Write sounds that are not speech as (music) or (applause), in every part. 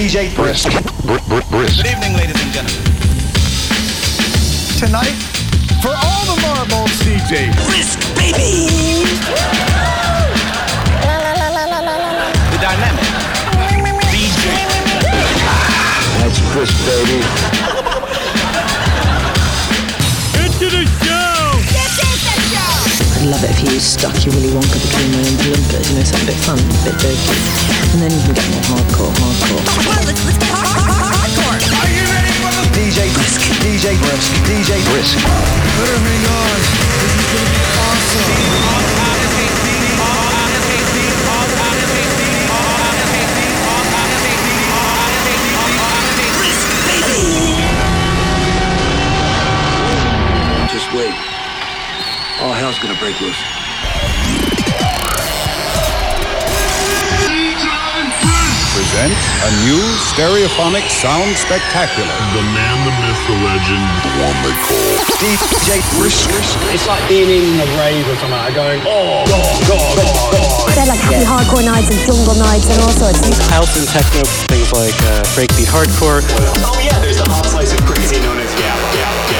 DJ Brisk. Br- br- brisk. Good evening, ladies and gentlemen. Tonight, for all the marbles, DJ Brisk, baby! The dynamic. DJ. That's Brisk, baby. Love it if you stuck your Willy Wonka between my own Olympus, you know, something a bit fun, a bit dirty. And then you can get more hardcore, hardcore. Come let's, let's get hard, hard, hard, hardcore! Are you ready for the DJ Brisk. DJ Brisk. DJ Brisk. Better oh hang on. This is gonna be awesome. Brisk, baby! Just wait. All hell's gonna break loose. presents a new stereophonic sound spectacular. The man, the myth, the legend. The one they call DJ Brisk. It's like being in a rave or something, like going, oh, God, God, God, God. They're like happy hardcore nights and jungle nights and all sorts. House and techno, things like uh, breakbeat hardcore. Oh yeah, there's a hot slice of crazy known as Gap, Gap, Gap,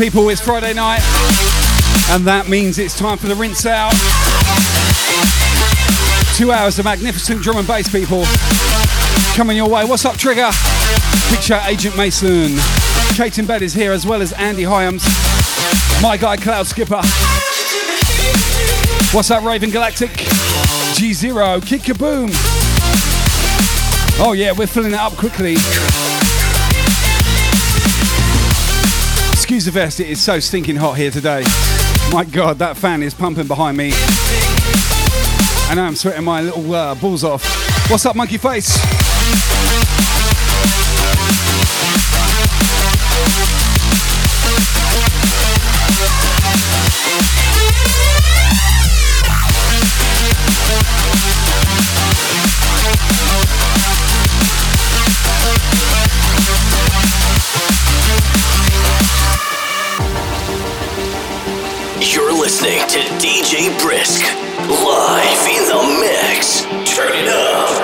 People, it's Friday night, and that means it's time for the rinse out. Two hours of magnificent drum and bass, people, coming your way. What's up, Trigger? Shout, Agent Mason. Kate in bed is here, as well as Andy Hyams. My guy, Cloud Skipper. What's up, Raven Galactic? G Zero, Kick Kaboom. Oh, yeah, we're filling it up quickly. The vest, it is so stinking hot here today. My god, that fan is pumping behind me. I know I'm sweating my little uh, balls off. What's up, monkey face? Listening to DJ Brisk, live in the mix. Turn it up.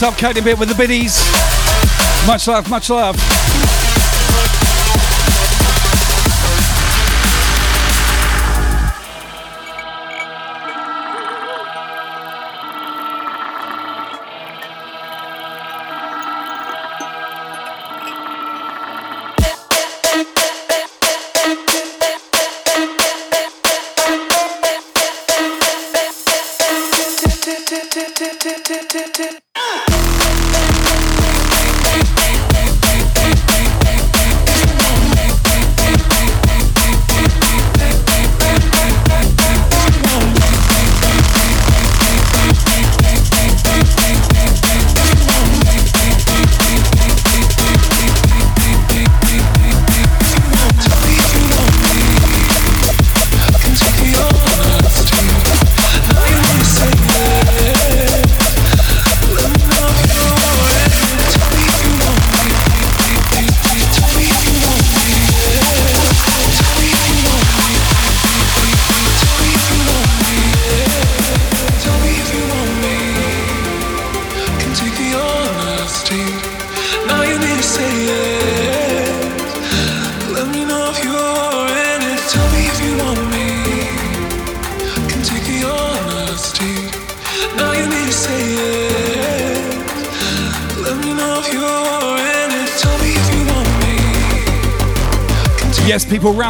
What's up, Katie Bit with the biddies? Much love, much love.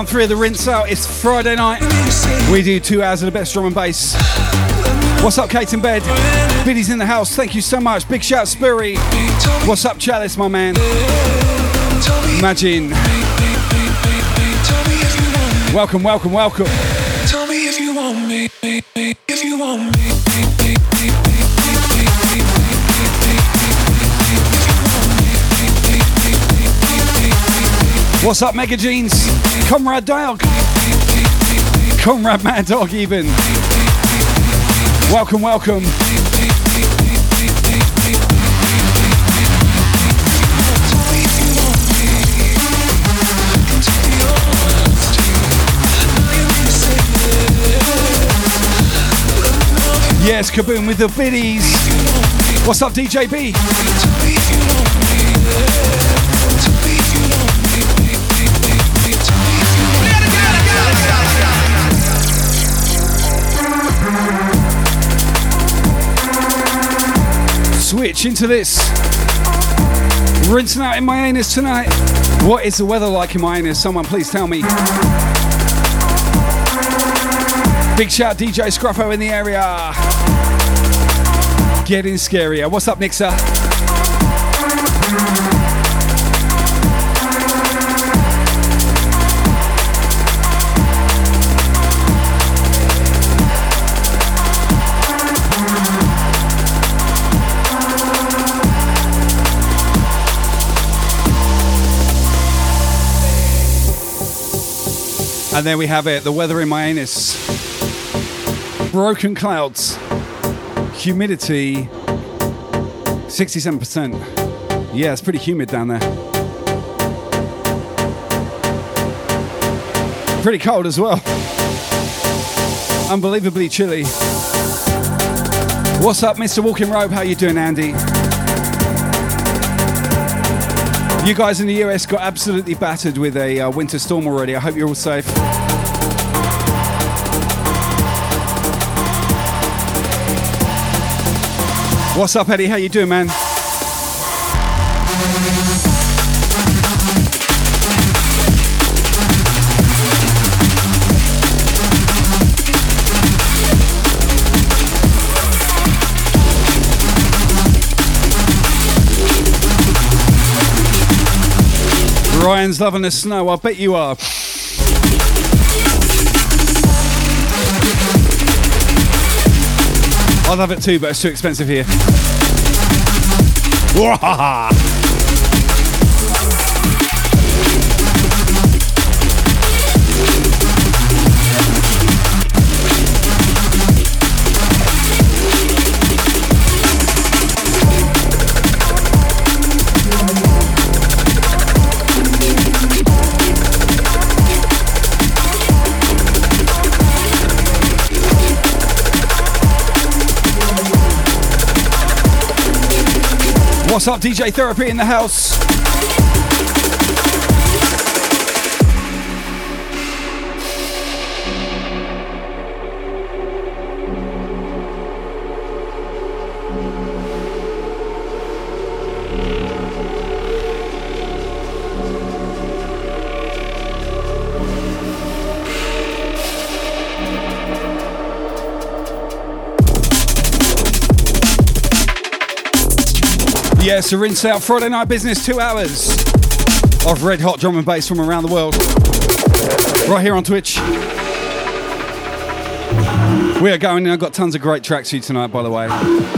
Three of the rinse out. It's Friday night. We do two hours of the best drum and bass. What's up, Kate in bed? Biddy's in the house. Thank you so much. Big shout, Spurry. What's up, Chalice, my man? Imagine. Welcome, welcome, welcome. Tell me if you want me. If you want me. What's up, Mega Jeans? Comrade Dog. Comrade Mad Dog, even. Welcome, welcome. Yes, Kaboom with the biddies. What's up, DJ Switch into this. Rinsing out in my anus tonight. What is the weather like in my anus? Someone please tell me. Big shout DJ Scruffo in the area. Getting scarier. What's up, Nixer? And there we have it, the weather in my anus. Broken clouds, humidity 67%. Yeah, it's pretty humid down there. Pretty cold as well. Unbelievably chilly. What's up, Mr. Walking Robe? How you doing, Andy? You guys in the US got absolutely battered with a uh, winter storm already. I hope you're all safe. What's up, Eddie? How you doing, man? Ryan's loving the snow. I bet you are. I love it too, but it's too expensive here. (laughs) What's up, DJ Therapy in the house? Yes, a rinse out Friday night business, two hours of red hot drum and bass from around the world. Right here on Twitch. We are going, I've got tons of great tracks for you tonight, by the way.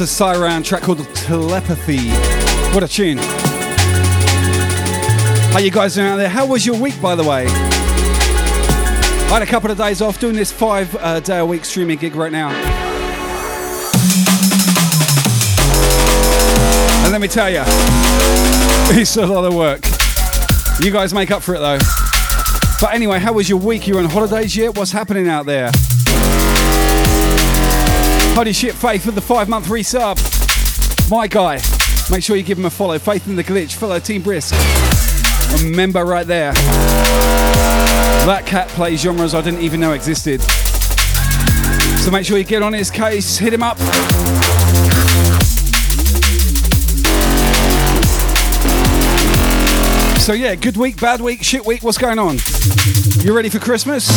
Of Syran track called Telepathy. What a tune. How you guys doing out there? How was your week, by the way? I had a couple of days off doing this five uh, day a week streaming gig right now. And let me tell you, (laughs) it's a lot of work. You guys make up for it though. But anyway, how was your week? You on holidays yet? What's happening out there? Holy shit, Faith with the five month resub. My guy. Make sure you give him a follow. Faith in the glitch. Follow Team Brisk. Remember right there. That cat plays genres I didn't even know existed. So make sure you get on his case, hit him up. So yeah, good week, bad week, shit week, what's going on? You ready for Christmas?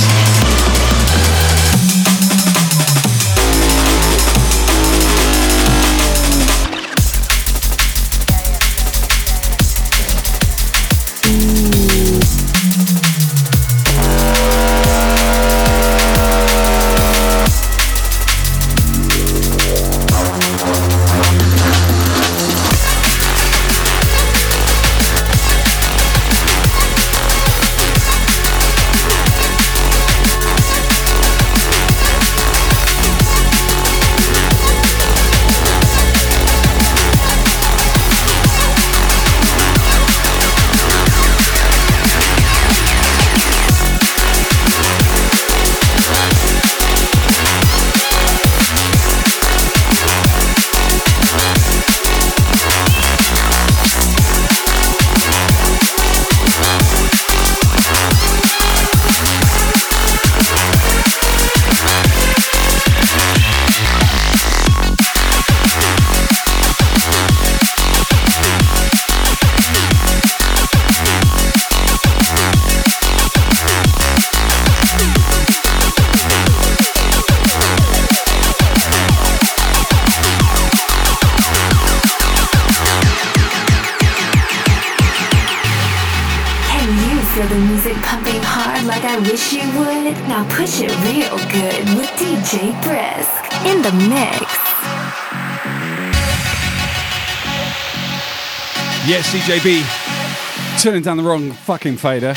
DJB turning down the wrong fucking fader.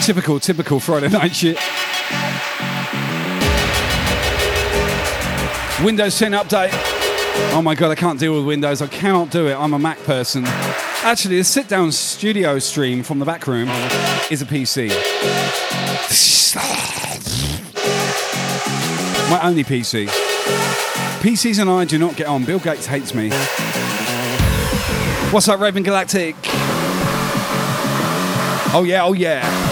Typical, typical Friday night shit. Windows 10 update. Oh my god, I can't deal with Windows. I cannot do it. I'm a Mac person. Actually, the sit down studio stream from the back room is a PC. (sighs) My only PC. PCs and I do not get on. Bill Gates hates me. What's up, Raven Galactic? Oh yeah, oh yeah.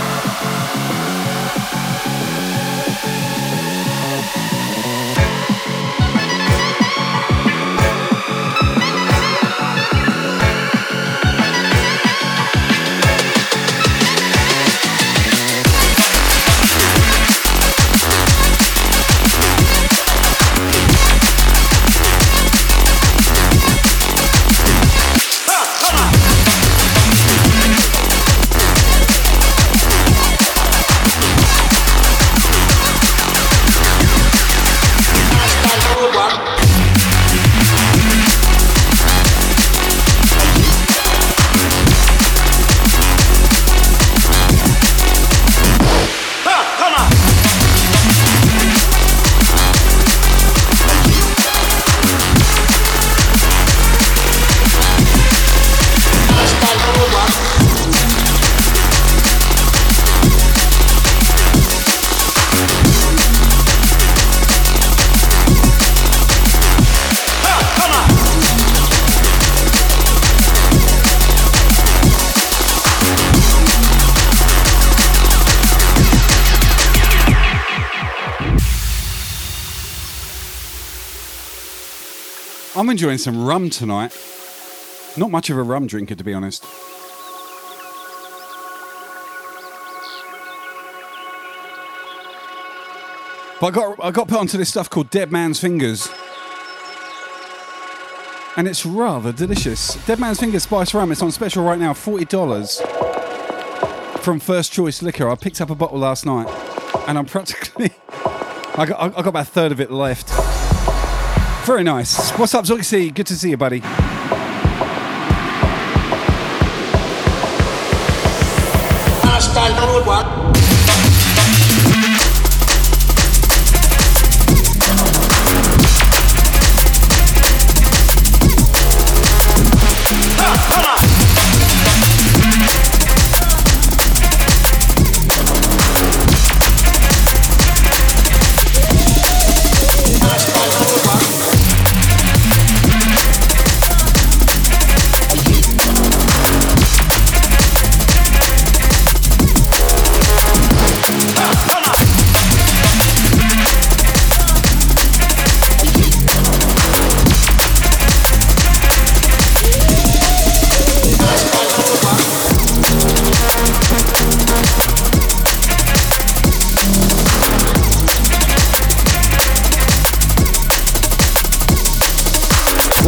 Enjoying some rum tonight. Not much of a rum drinker, to be honest. But I got I got put onto this stuff called Dead Man's Fingers. And it's rather delicious. Dead Man's Fingers Spice Rum. It's on special right now, $40 from First Choice Liquor. I picked up a bottle last night and I'm practically. (laughs) I got, I got about a third of it left. Very nice. What's up, Zoxy? Good to see you, buddy.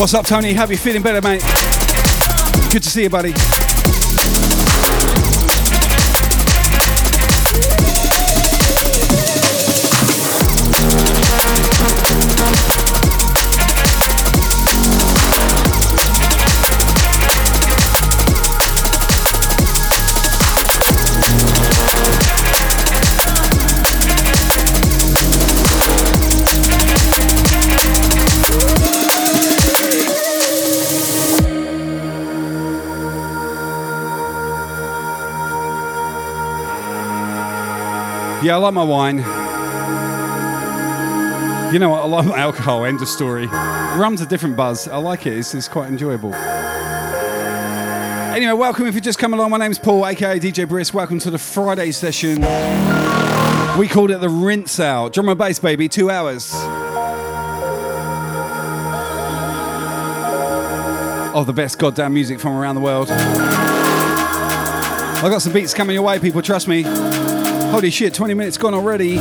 What's up, Tony? How you feeling better, mate? Good to see you, buddy. Yeah, I like my wine. You know what? I like my alcohol. End of story. Rum's a different buzz. I like it. It's, it's quite enjoyable. Anyway, welcome if you just come along. My name's Paul, aka DJ Brisk. Welcome to the Friday session. We called it the rinse out. Drum and bass, baby. Two hours. Of the best goddamn music from around the world. I've got some beats coming your way, people. Trust me. Holy shit, 20 minutes gone already.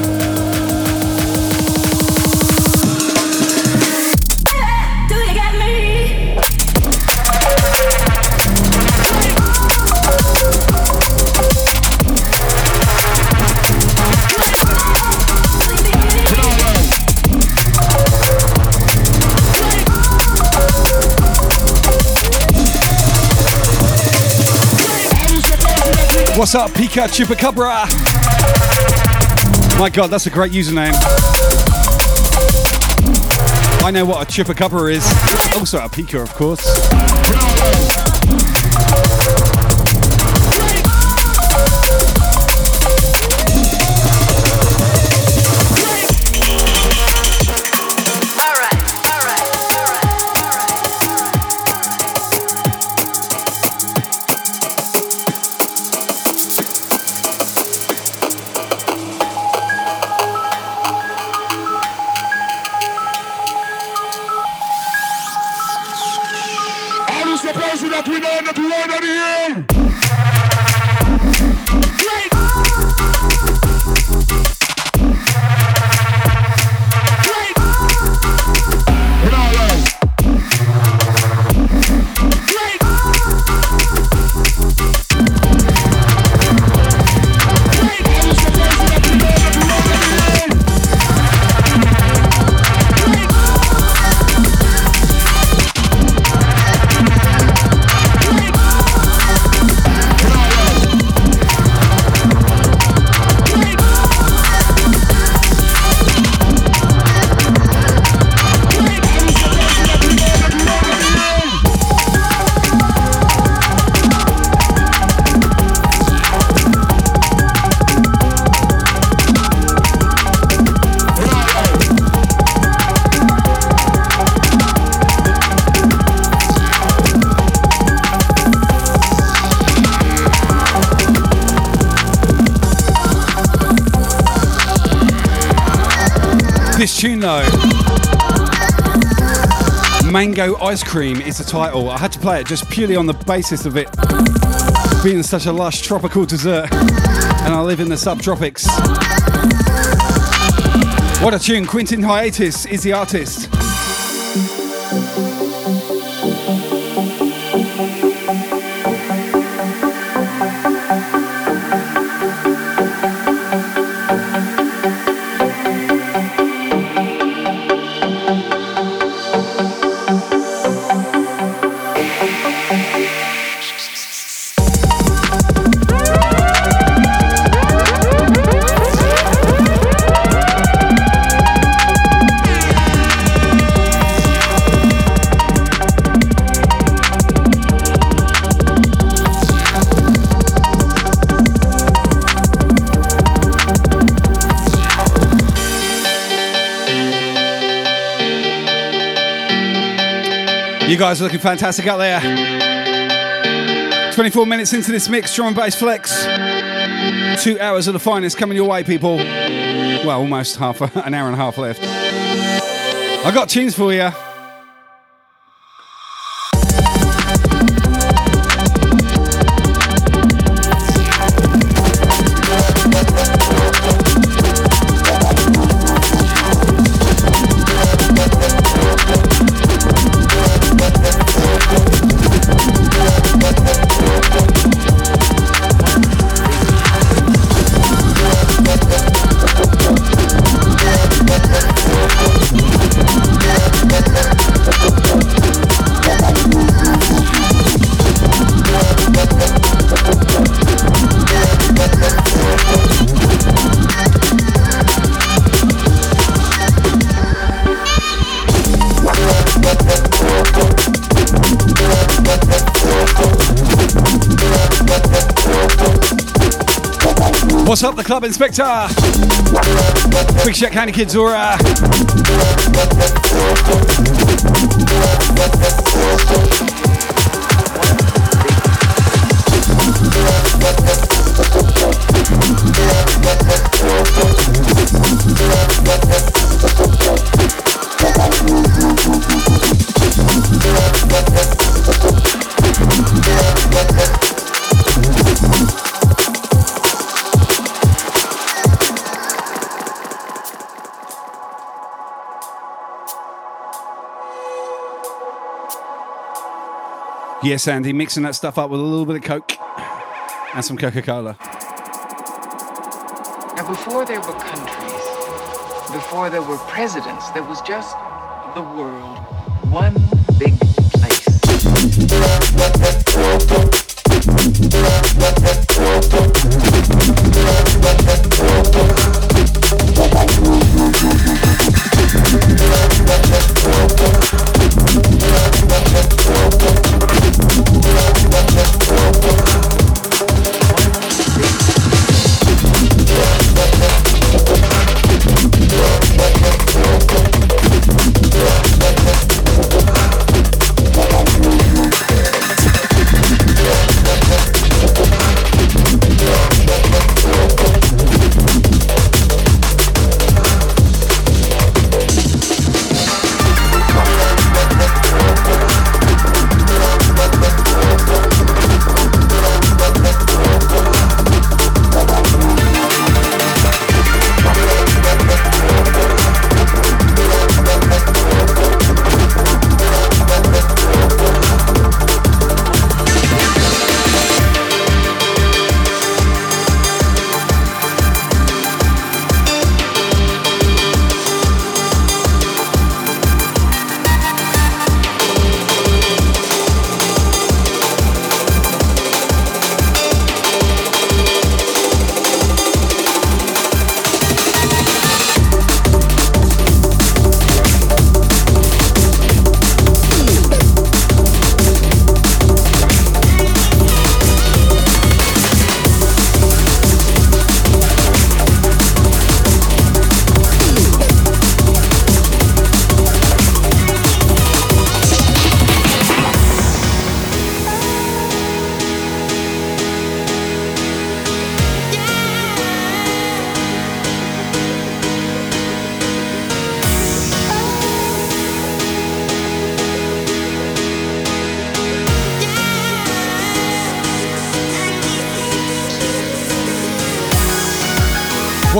What's up, Pika Chupacabra? My god, that's a great username. I know what a chupacabra is. Also a pika, of course. Mango Ice Cream is the title. I had to play it just purely on the basis of it being such a lush tropical dessert, and I live in the subtropics. What a tune! Quentin Hiatus is the artist. Guys are looking fantastic out there. 24 minutes into this mix, drum and bass flex. Two hours of the finest coming your way, people. Well, almost half (laughs) an hour and a half left. I got tunes for you. Up, the club inspector? Big Shack Candy Kids Aura. Yes, Andy, mixing that stuff up with a little bit of Coke and some Coca Cola. Now, before there were countries, before there were presidents, there was just the world. One big place.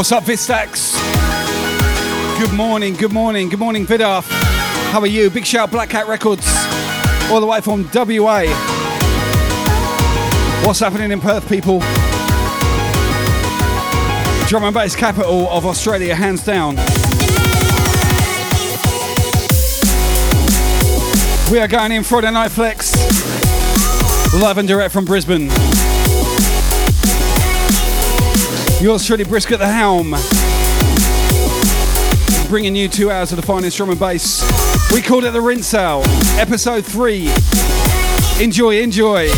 What's up, Vistax? Good morning, good morning, good morning, Vidar. How are you? Big shout, Black Cat Records, all the way from WA. What's happening in Perth, people? Drum and bass capital of Australia, hands down. We are going in Friday Night Flex, live and direct from Brisbane. Yours truly, Brisk at the Helm. Bringing you two hours of the finest drum and bass. We called it the Rinse Out, episode three. Enjoy, enjoy.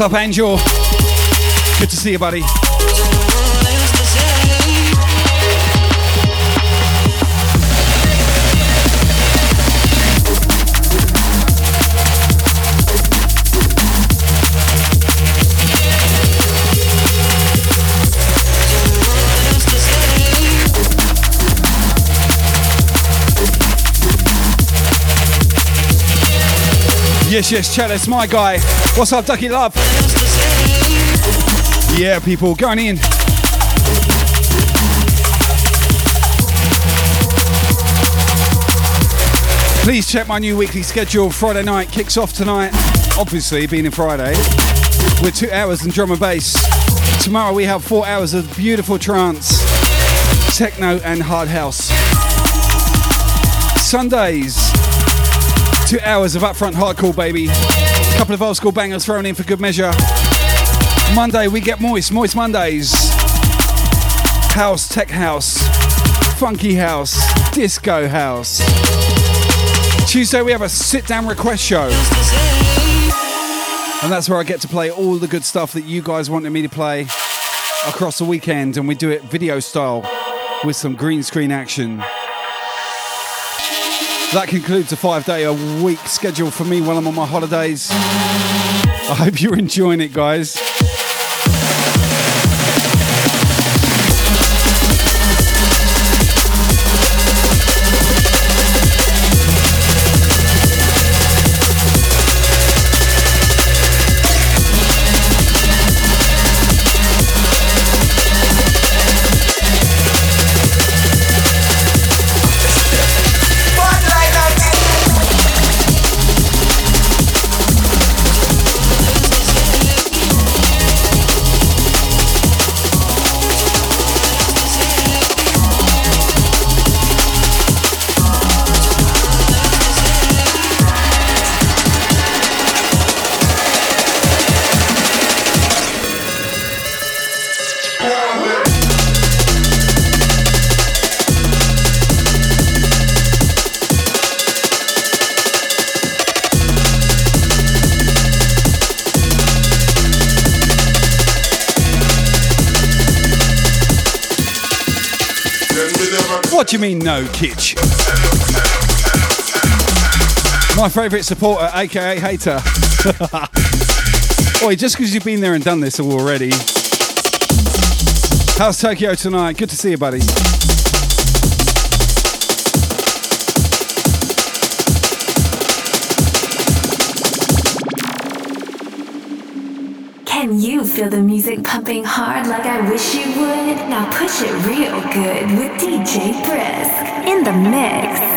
What's up, Angel? Good to see you, buddy. Yes, yes, Chalice, my guy. What's up, Ducky Love? Yeah, people, going in. Please check my new weekly schedule. Friday night kicks off tonight. Obviously, being a Friday, with two hours in drum and bass. Tomorrow we have four hours of beautiful trance, techno, and hard house. Sundays, two hours of upfront hardcore, baby. A couple of old school bangers thrown in for good measure. Monday we get moist, moist Mondays. House, tech house, funky house, disco house. Tuesday we have a sit down request show. And that's where I get to play all the good stuff that you guys wanted me to play across the weekend. And we do it video style with some green screen action. That concludes a five day a week schedule for me while I'm on my holidays. I hope you're enjoying it, guys. Kitch? My favourite supporter, aka hater. (laughs) Oi, just because you've been there and done this already. How's Tokyo tonight? Good to see you, buddy. Can you feel the music pumping hard like I wish you would? Now push it real good with DJ Brisk in the mix.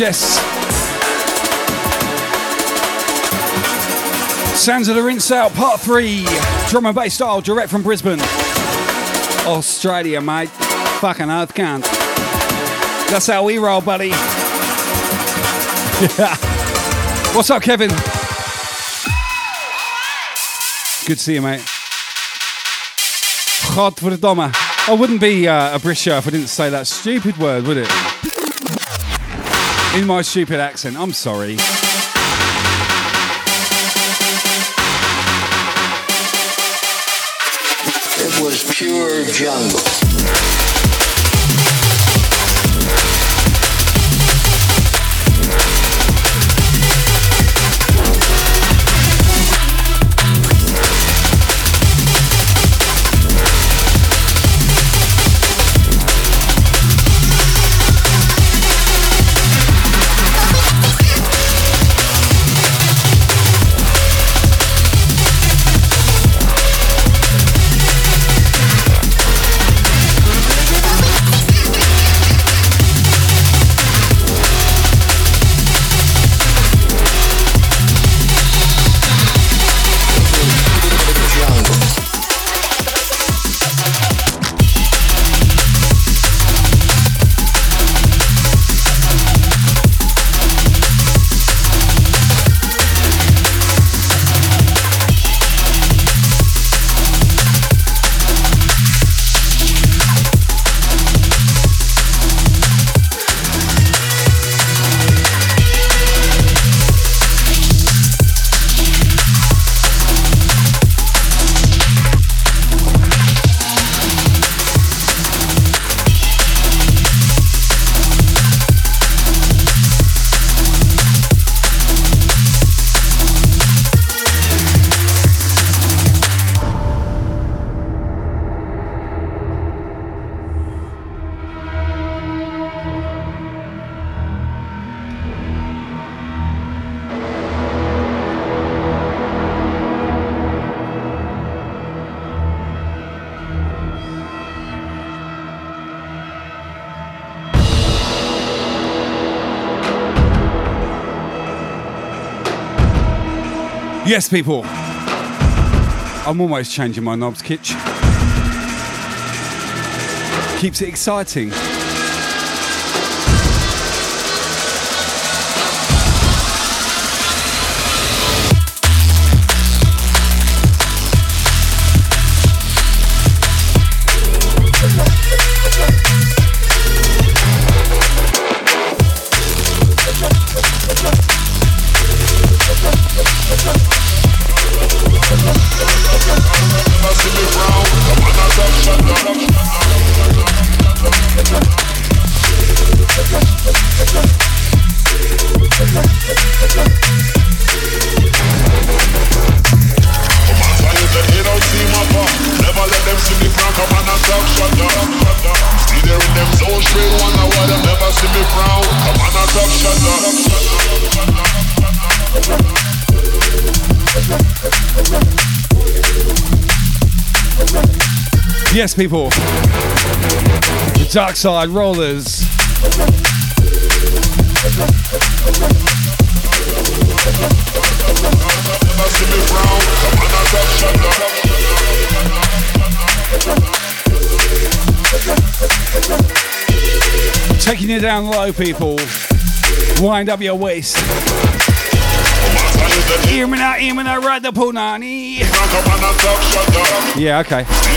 Yes. Sounds of the Rinse Out, part three. Drum and bass style, direct from Brisbane. Australia, mate. Fucking earth can't. That's how we roll, buddy. Yeah. (laughs) What's up, Kevin? Good to see you, mate. God for the Godverdomme. I wouldn't be uh, a British if I didn't say that stupid word, would it? In my stupid accent. I'm sorry. It was pure jungle. Yes, people. I'm almost changing my knobs, Kitch. Keeps it exciting. People. The Dark Side Rollers. Taking you down low, people. Wind up your waist. Hear me now, hear me now, ride the punani. Yeah, okay.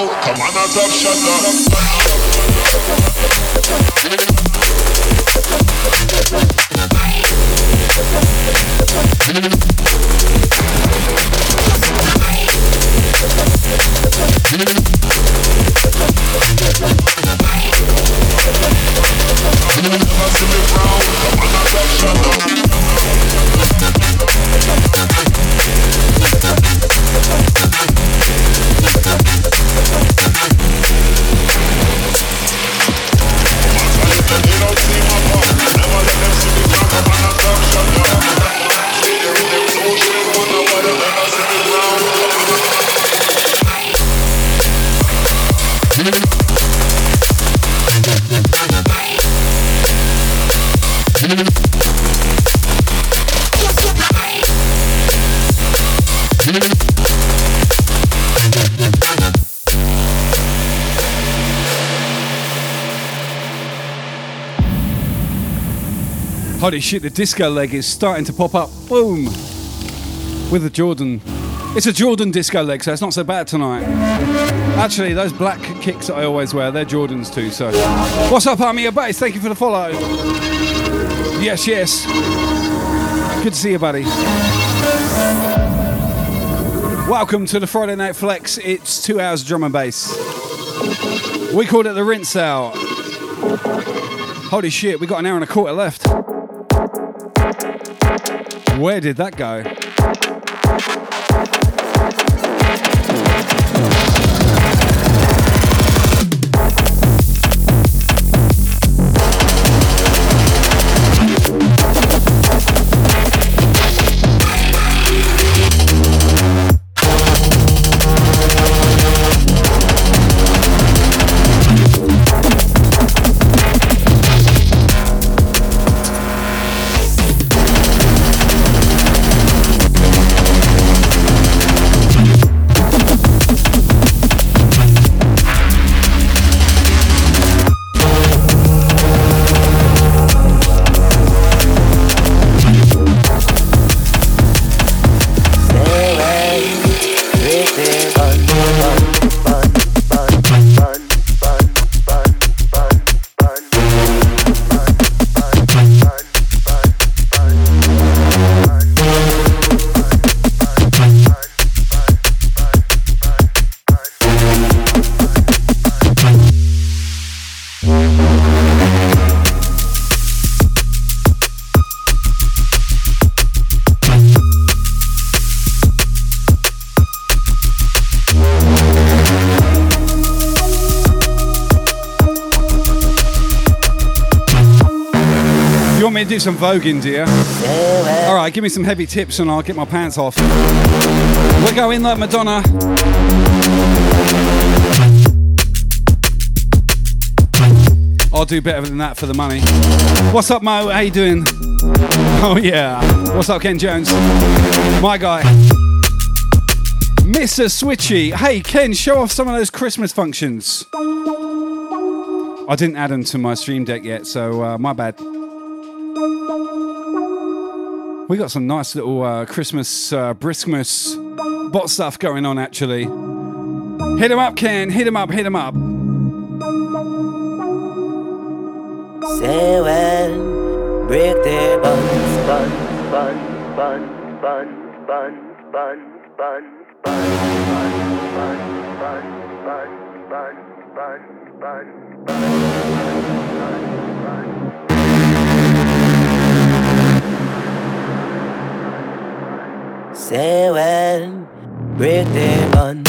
Come on, a top shot. Holy shit, the disco leg is starting to pop up. Boom! With a Jordan. It's a Jordan disco leg, so it's not so bad tonight. Actually, those black kicks that I always wear, they're Jordans too, so. What's up, Army of Bass? Thank you for the follow. Yes, yes. Good to see you, buddy. Welcome to the Friday Night Flex. It's two hours drum and bass. We called it the rinse out. Holy shit, we got an hour and a quarter left. Where did that go? Some voguing, dear? All right, give me some heavy tips and I'll get my pants off. We're going like Madonna. I'll do better than that for the money. What's up, Mo? How you doing? Oh yeah. What's up, Ken Jones? My guy. Mr. Switchy. Hey, Ken, show off some of those Christmas functions. I didn't add them to my stream deck yet, so uh, my bad. We got some nice little uh, Christmas uh, briskmas bot stuff going on actually. Hit him up, Ken. Hit him up. Hit him up. Say when break their buns, bun, bun, bun, bun, bun, bun, bun, bun, bun, bun, bun, bun, bun, bun, bun, Say when break the bun.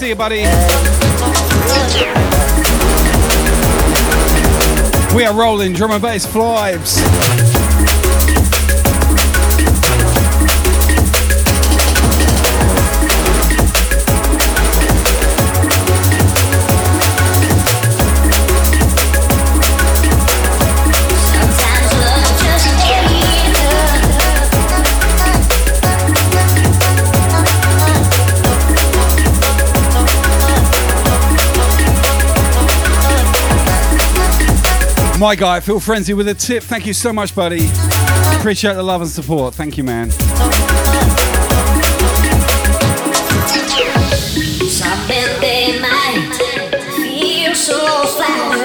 See you, buddy. We are rolling drum and bass vibes. My guy, Phil Frenzy with a tip. Thank you so much, buddy. Appreciate the love and support. Thank you, man. Some they might feel so fine.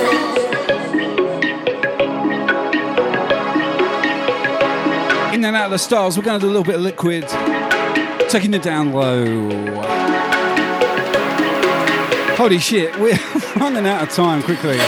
In and out of the stars, we're going to do a little bit of liquid. Taking it down low. Holy shit, we're (laughs) running out of time quickly.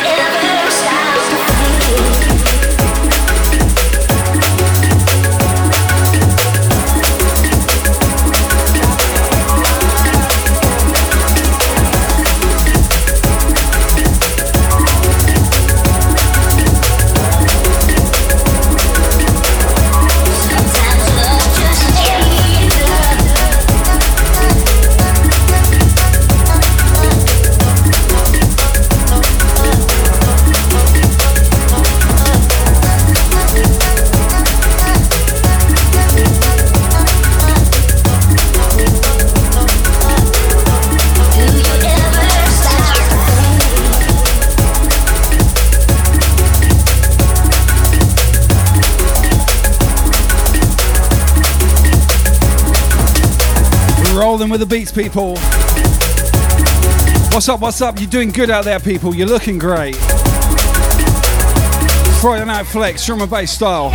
Rolling with the beats, people. What's up? What's up? You're doing good out there, people. You're looking great. Friday Night Flex, drum and bass style.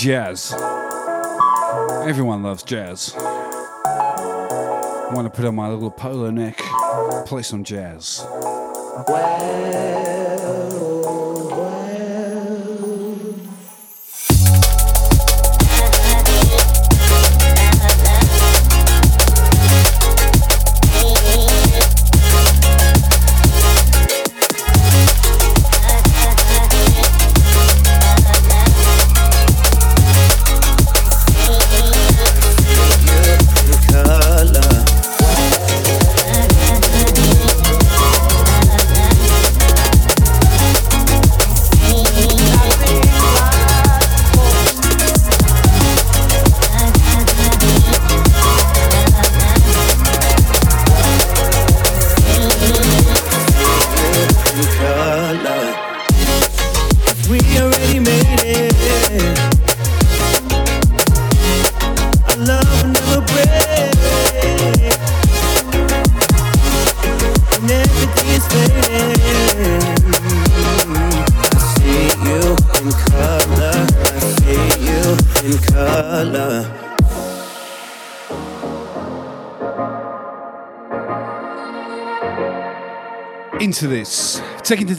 Jazz. Everyone loves jazz. I want to put on my little polo neck, play some jazz. color.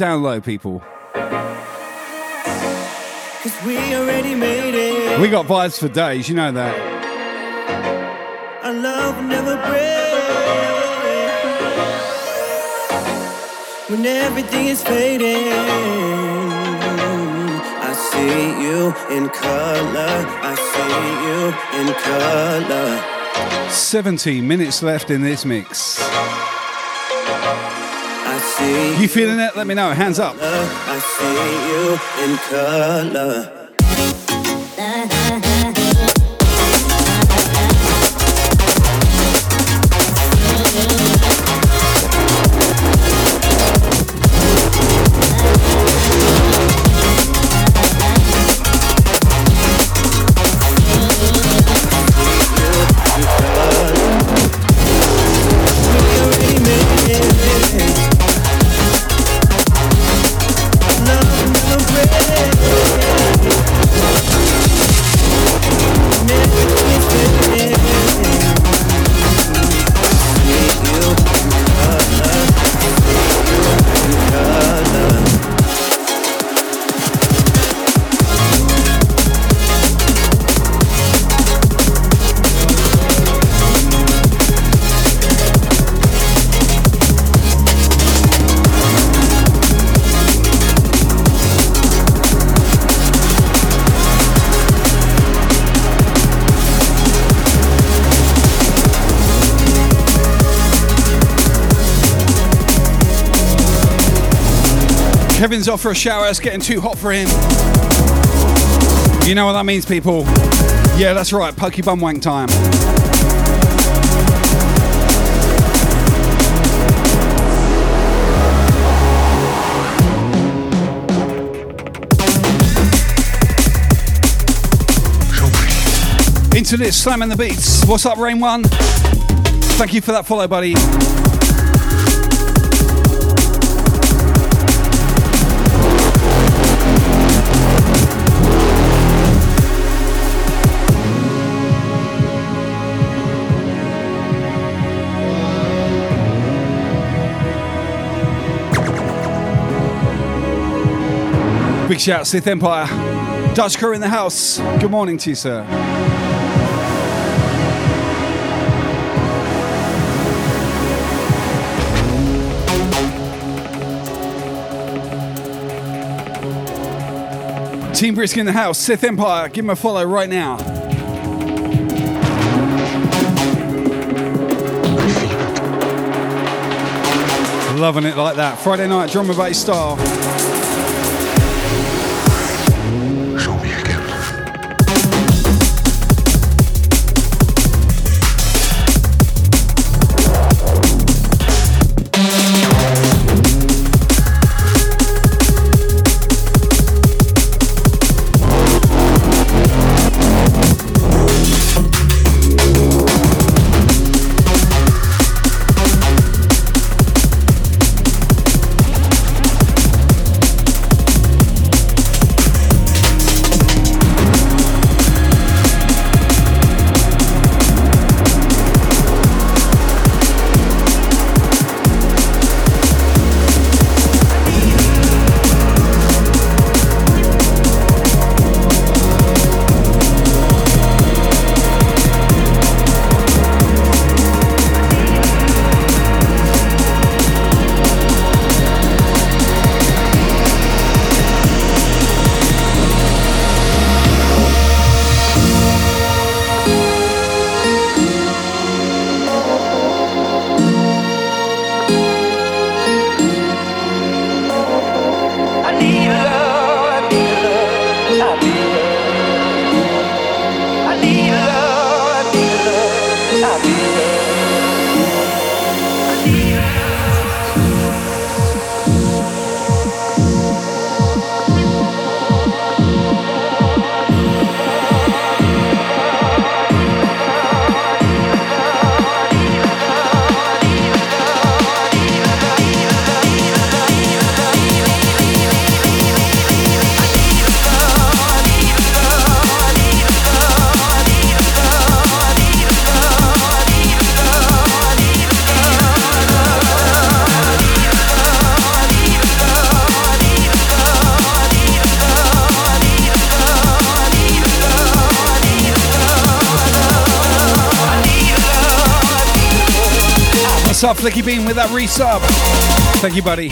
Down low, people. We already made it. We got vibes for days, you know that. Our love never break. When everything is fading, I see you in color. I see you in color. 17 minutes left in this mix. You feeling it? Let me know. Hands up. Off for a shower. It's getting too hot for him. You know what that means, people? Yeah, that's right. Pokey bum wank time. Into this, slamming the beats. What's up, Rain One? Thank you for that follow, buddy. Big shout, Sith Empire. Dutch crew in the house. Good morning to you, sir. Team Brisk in the house, Sith Empire. Give him a follow right now. Loving it like that. Friday night drum and bass style. With that resub? Thank you, buddy.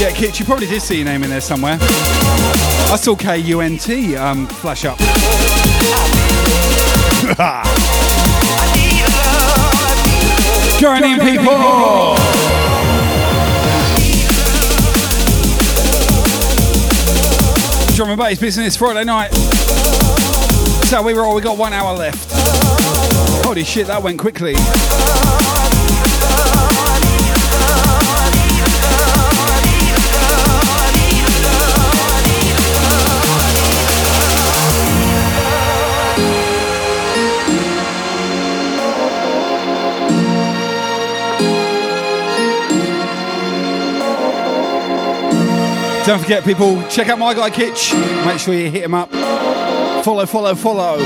Yeah, Kitch, you probably did see your name in there somewhere. I saw K U N T um, flash up. (laughs) Join in, people. Drum and bass business Friday night. So we roll. We got one hour left. Holy shit, that went quickly. Don't forget, people, check out my guy Kitch. Make sure you hit him up. Follow, follow, follow.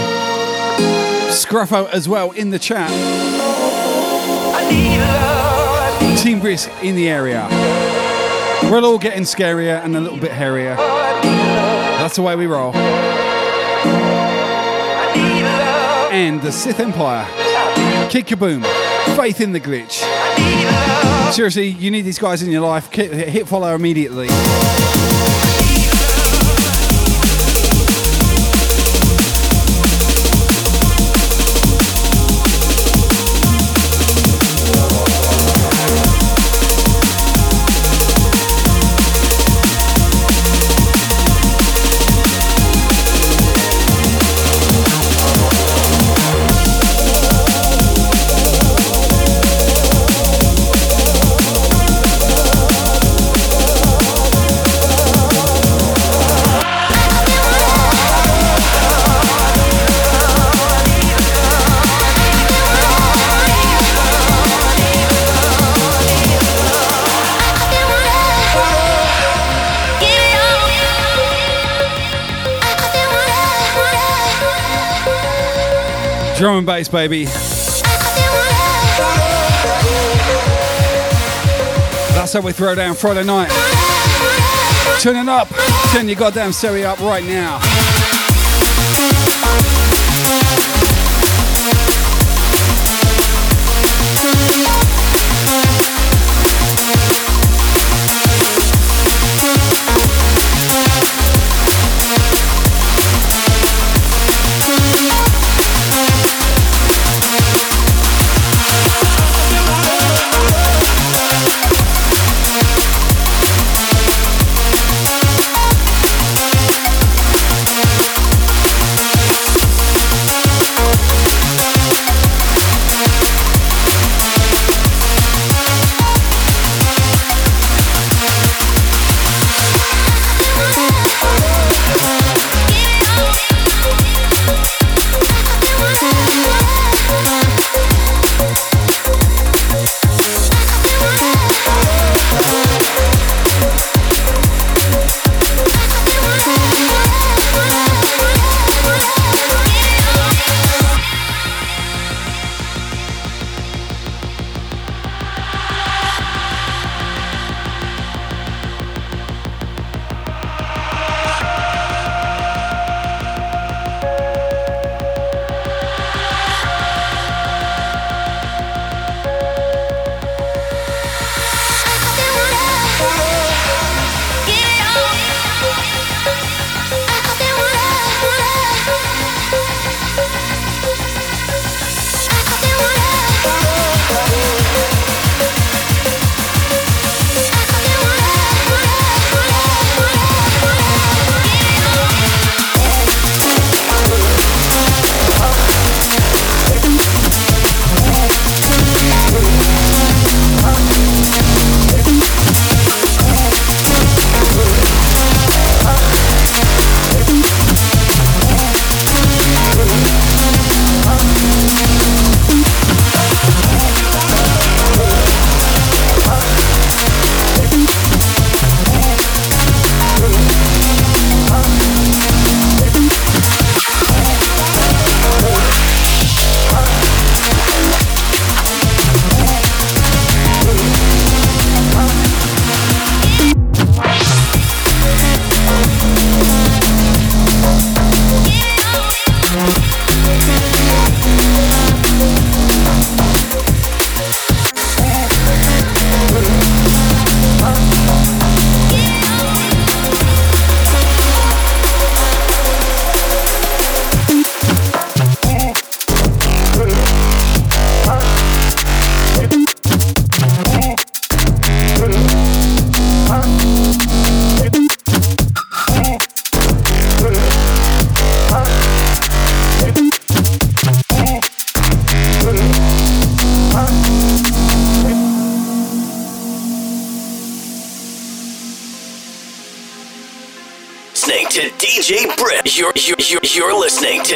Scruffo as well in the chat. Team Brisk in the area. We're all getting scarier and a little bit hairier. That's the way we roll. And the Sith Empire. Kick Kaboom. Faith in the glitch. Seriously, you need these guys in your life. Hit follow immediately. Drum and bass, baby. That's how we throw down Friday night. Turn it up. Turn your goddamn stereo up right now.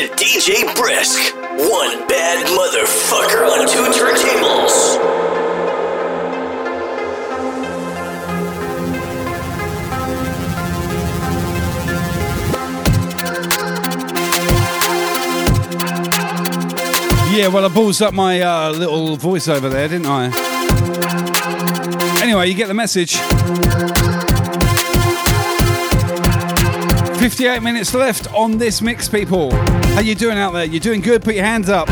to DJ Brisk. One bad motherfucker on two turntables. Yeah, well, I balls up my uh, little voiceover there, didn't I? Anyway, you get the message. 58 minutes left on this mix, people. How you doing out there? You doing good? Put your hands up.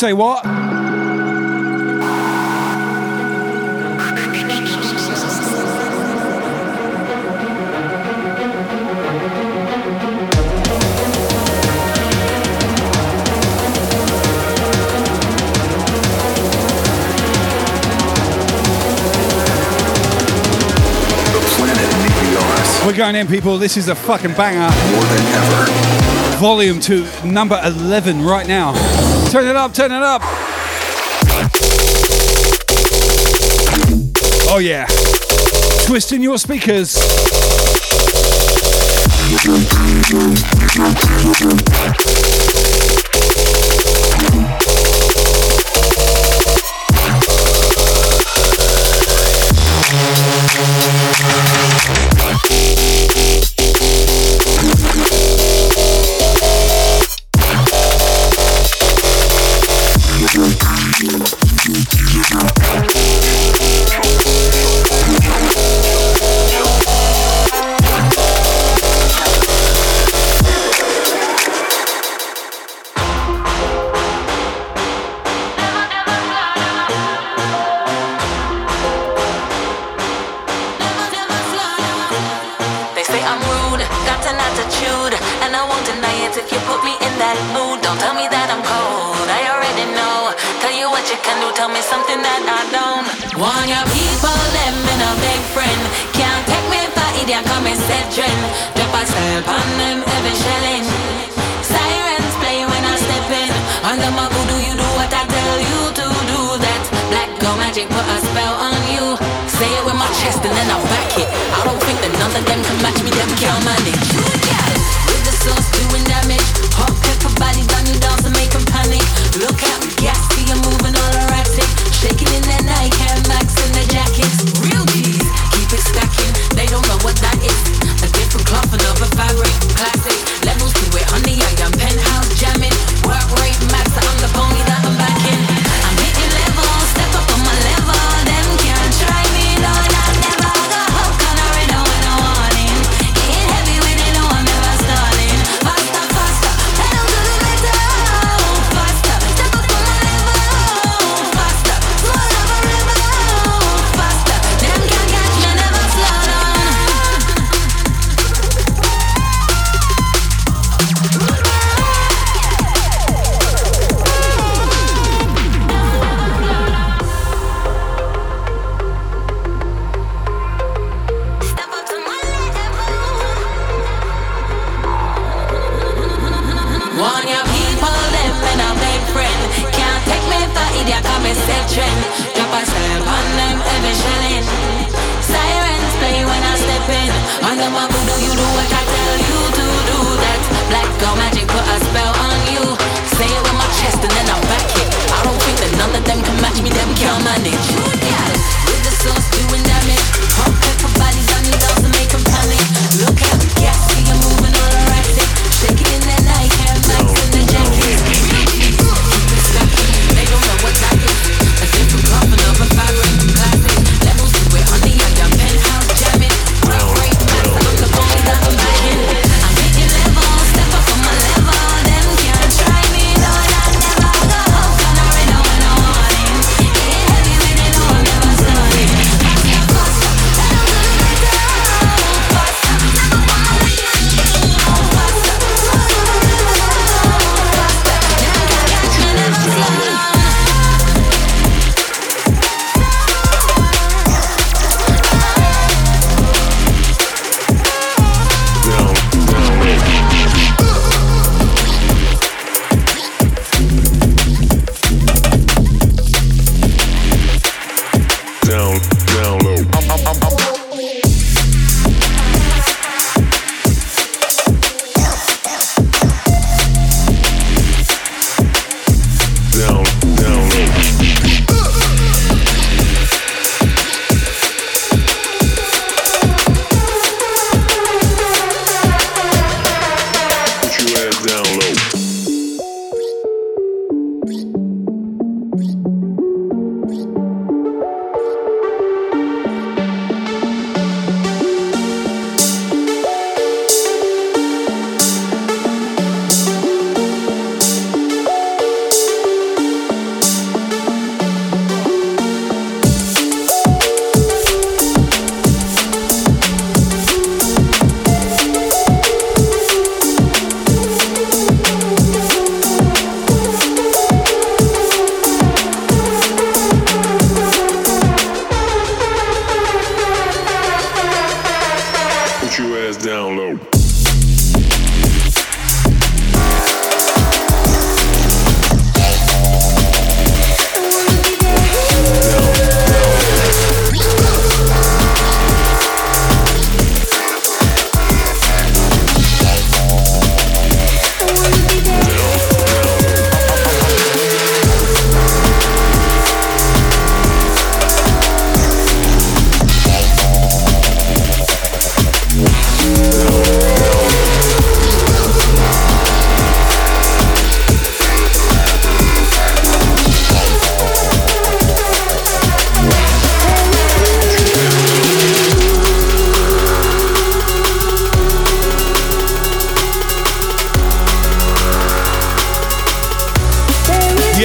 Say what? We're going in, people. This is a fucking banger. Volume 2, number 11 right now. Turn it up, turn it up. Oh, yeah. Twisting your speakers.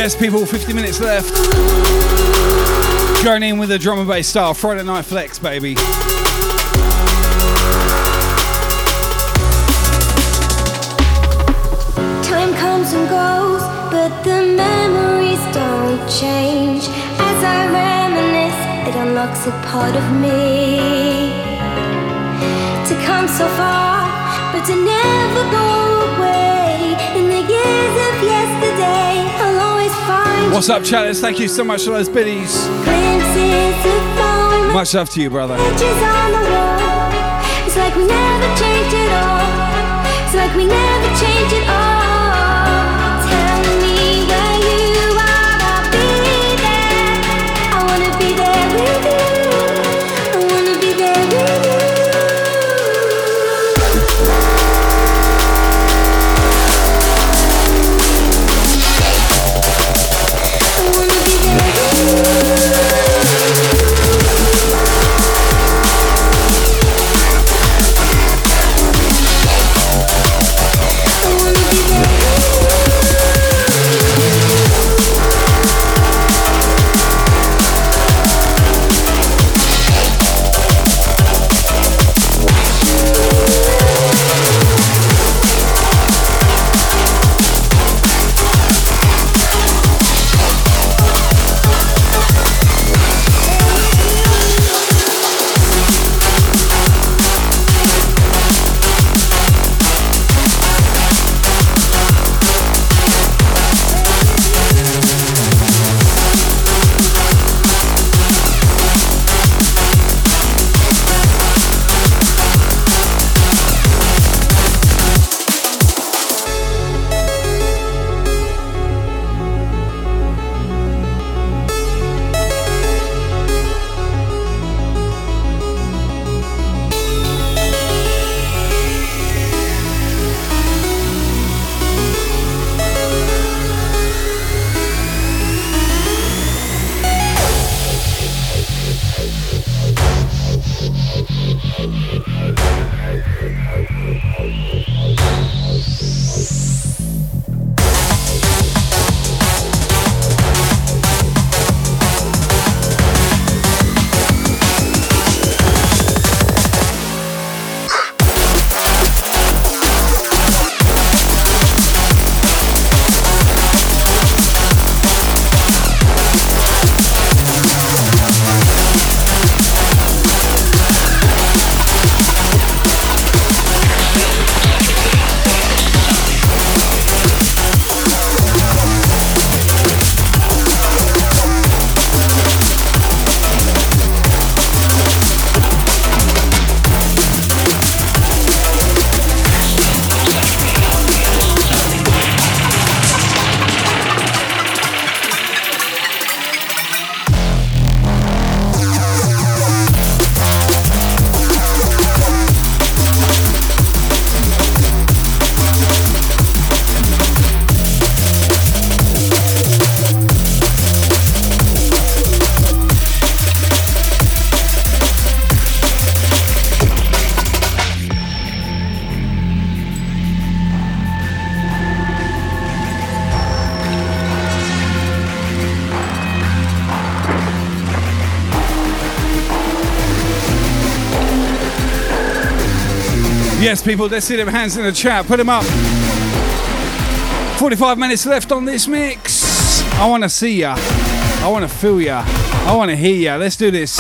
Yes, people, 50 minutes left. Going in with a drum and bass style. Friday Night Flex, baby. Time comes and goes, but the memories don't change. As I reminisce, it unlocks a part of me. To come so far, but to never go What's up, chatters? Thank you so much for those biddies. glimpses of home. Much love to you, brother. It's like we never changed at all. It's like we never changed at all. Yes, people, let's see them hands in the chat. Put them up. 45 minutes left on this mix. I want to see ya. I want to feel ya. I want to hear ya. Let's do this.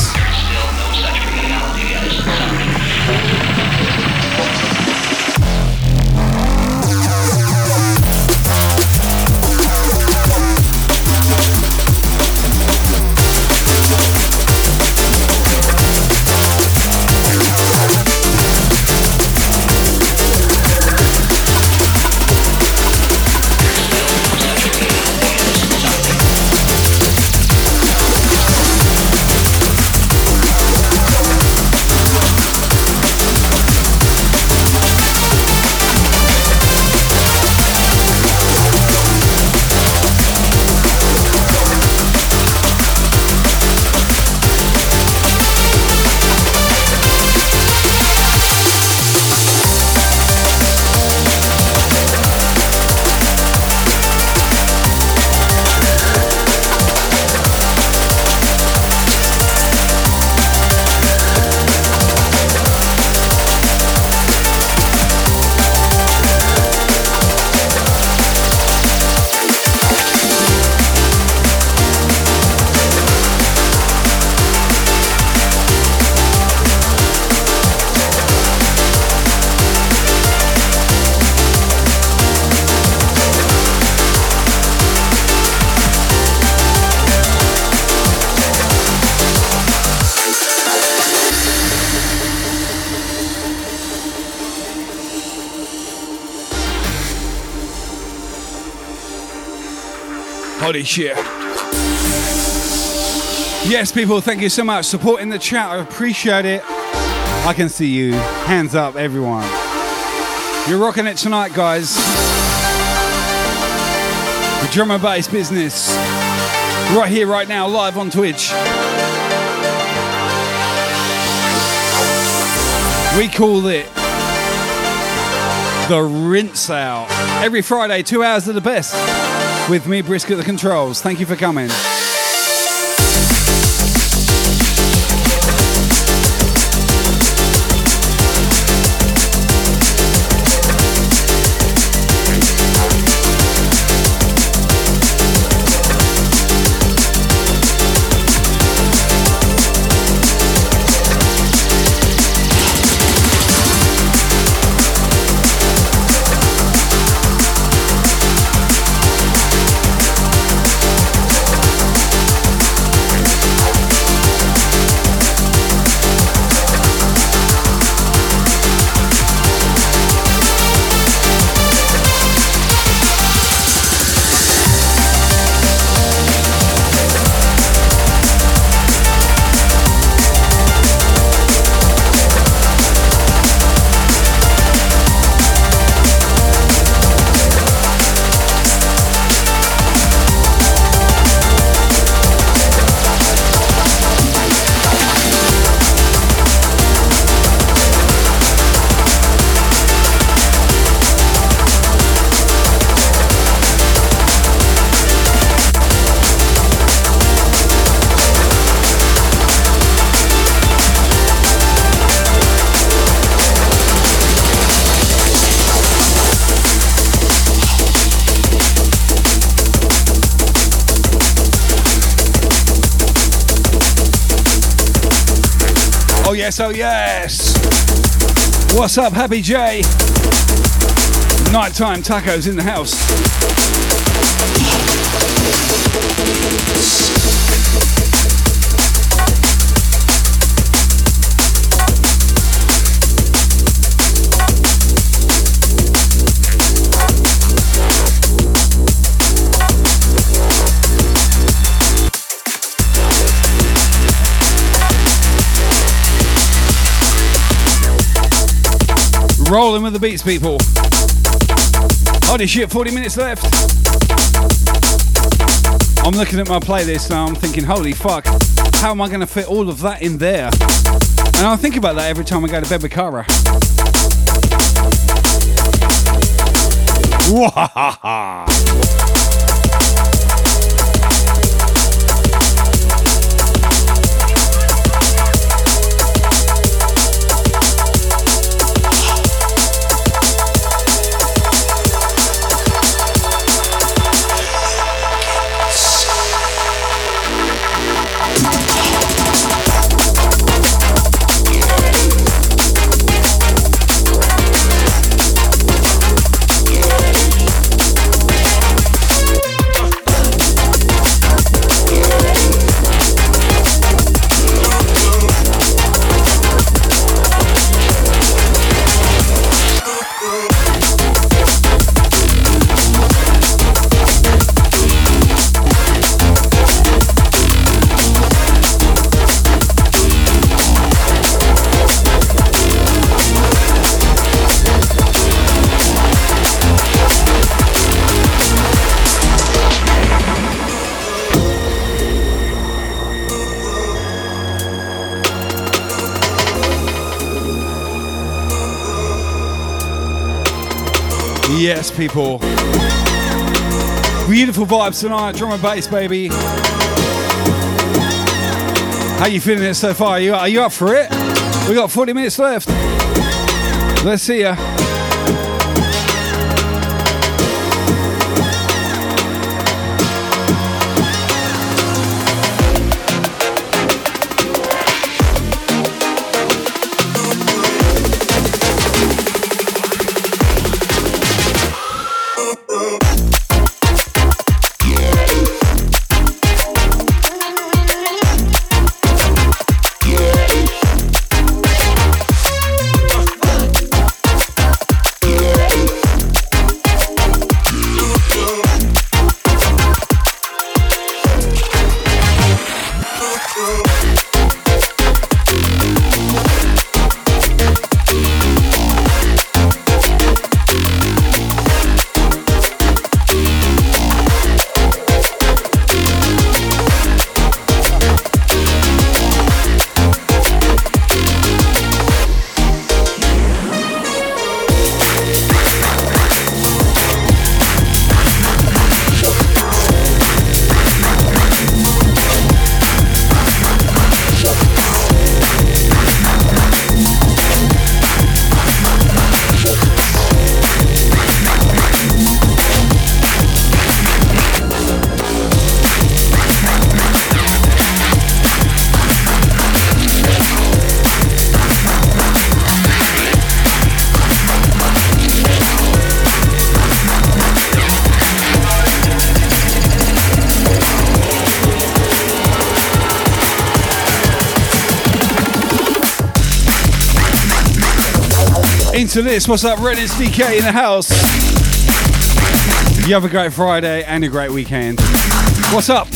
Yes, people, thank you so much. Supporting the chat, I appreciate it. I can see you. Hands up, everyone. You're rocking it tonight, guys. The drum and bass business. Right here, right now, live on Twitch. We call it the rinse out. Every Friday, two hours of the best with me, Brisk at the controls. Thank you for coming. Yes, oh yes. What's up, Happy J? Nighttime tacos in the house. Rolling with the beats, people. Holy shit, 40 minutes left. I'm looking at my playlist now, I'm thinking, holy fuck, how am I going to fit all of that in there? And I think about that every time I go to bed with Cara. Yes, people. Beautiful vibes tonight, drum and bass, baby. How you feeling it so far? Are you, are you up for it? We got 40 minutes left. Let's see ya. Into this, what's up, Reddit's DK in the house? You have a great Friday and a great weekend. What's up?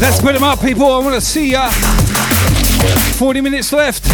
Let's put them up, people. I want to see ya. 40 minutes left.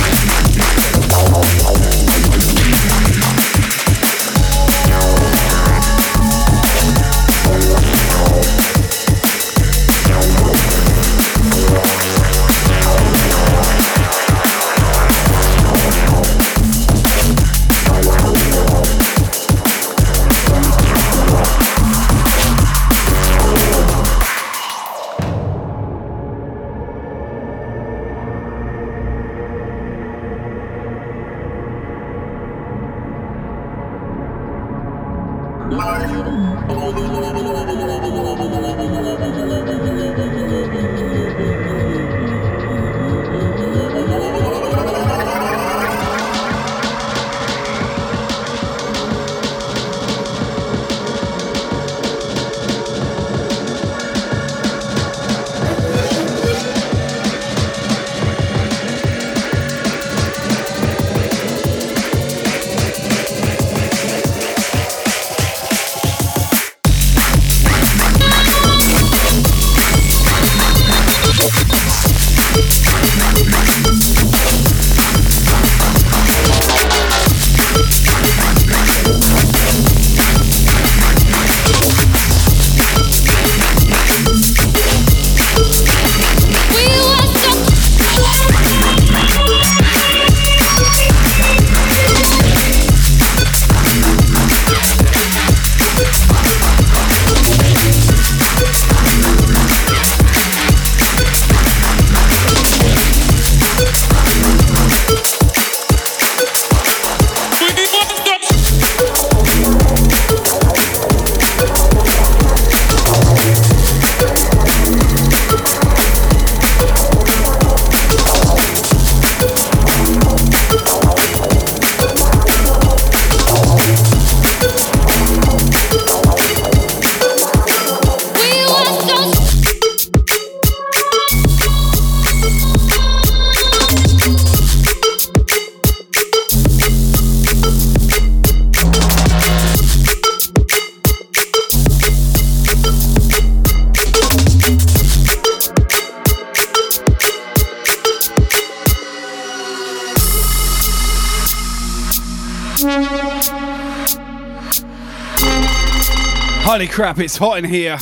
Crap, it's hot in here.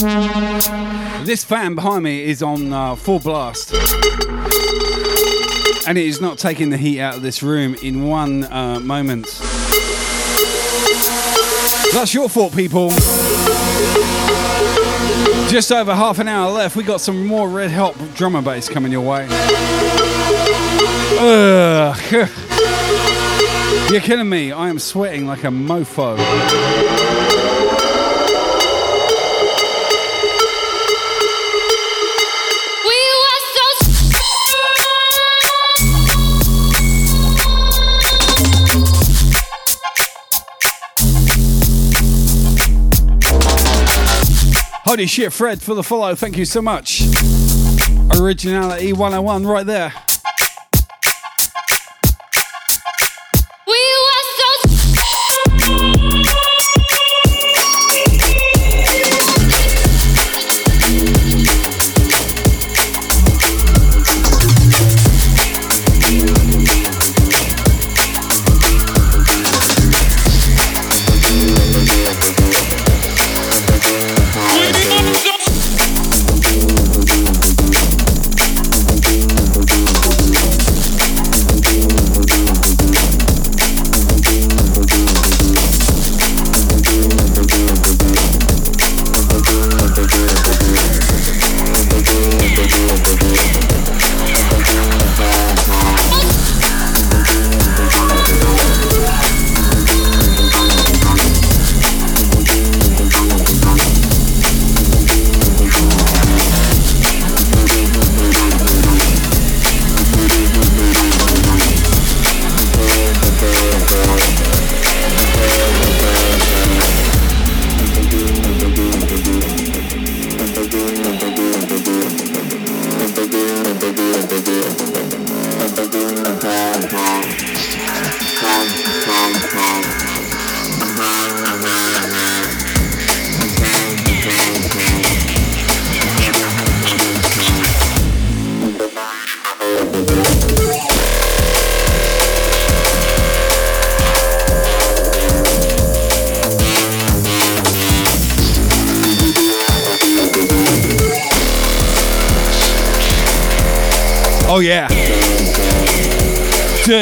This fan behind me is on uh, full blast. And it is not taking the heat out of this room in one uh, moment. That's your fault, people. Just over half an hour left. We got some more red hot drum and bass coming your way. Ugh. (laughs) You're killing me. I am sweating like a mofo. Holy shit, Fred, for the follow. Thank you so much. Originality 101 right there.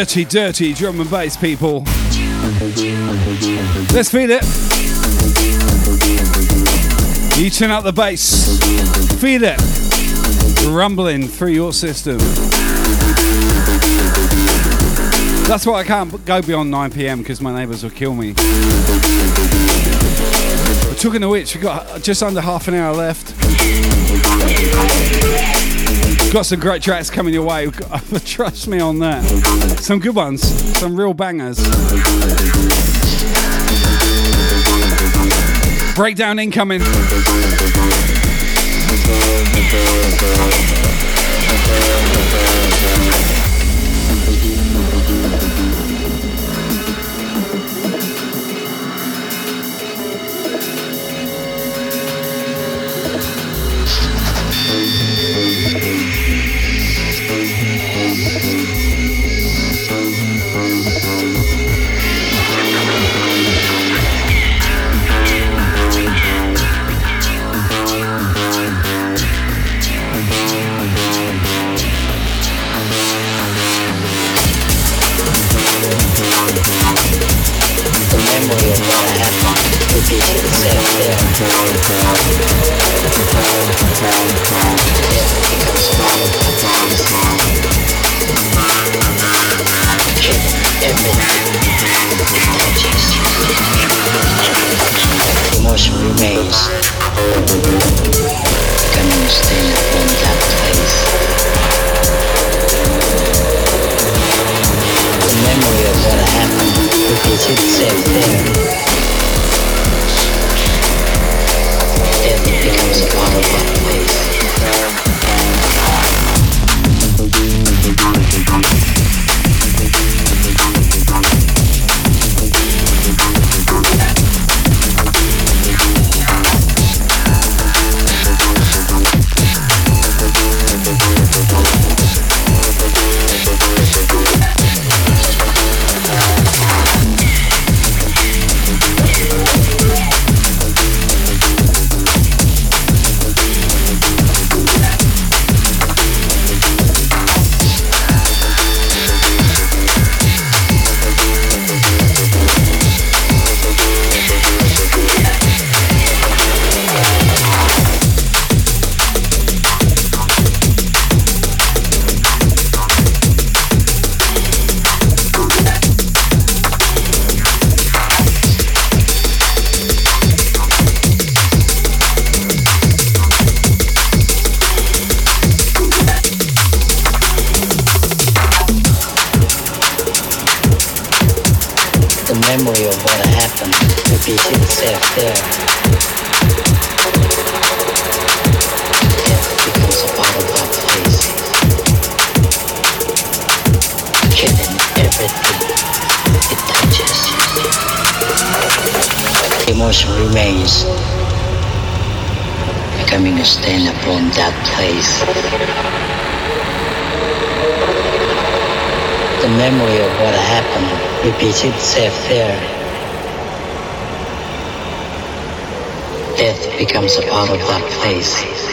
Dirty, dirty drum and bass people. Let's feel it. You turn up the bass. Feel it. Rumbling through your system. That's why I can't go beyond 9 pm because my neighbours will kill me. We're talking of which, we've got just under half an hour left. Got some great tracks coming your way. (laughs) Trust me on that. Some good ones, some real bangers. Breakdown incoming. Emotion remains. Coming to stand from that place. The memory of what happened repeats itself there. Death becomes a part of that place. What happened repeats itself there. Death becomes a part of that place. Killing everything it touches. Emotion remains. Becoming a stain upon that place. The memory of what happened repeats itself there. Death becomes a part of that place.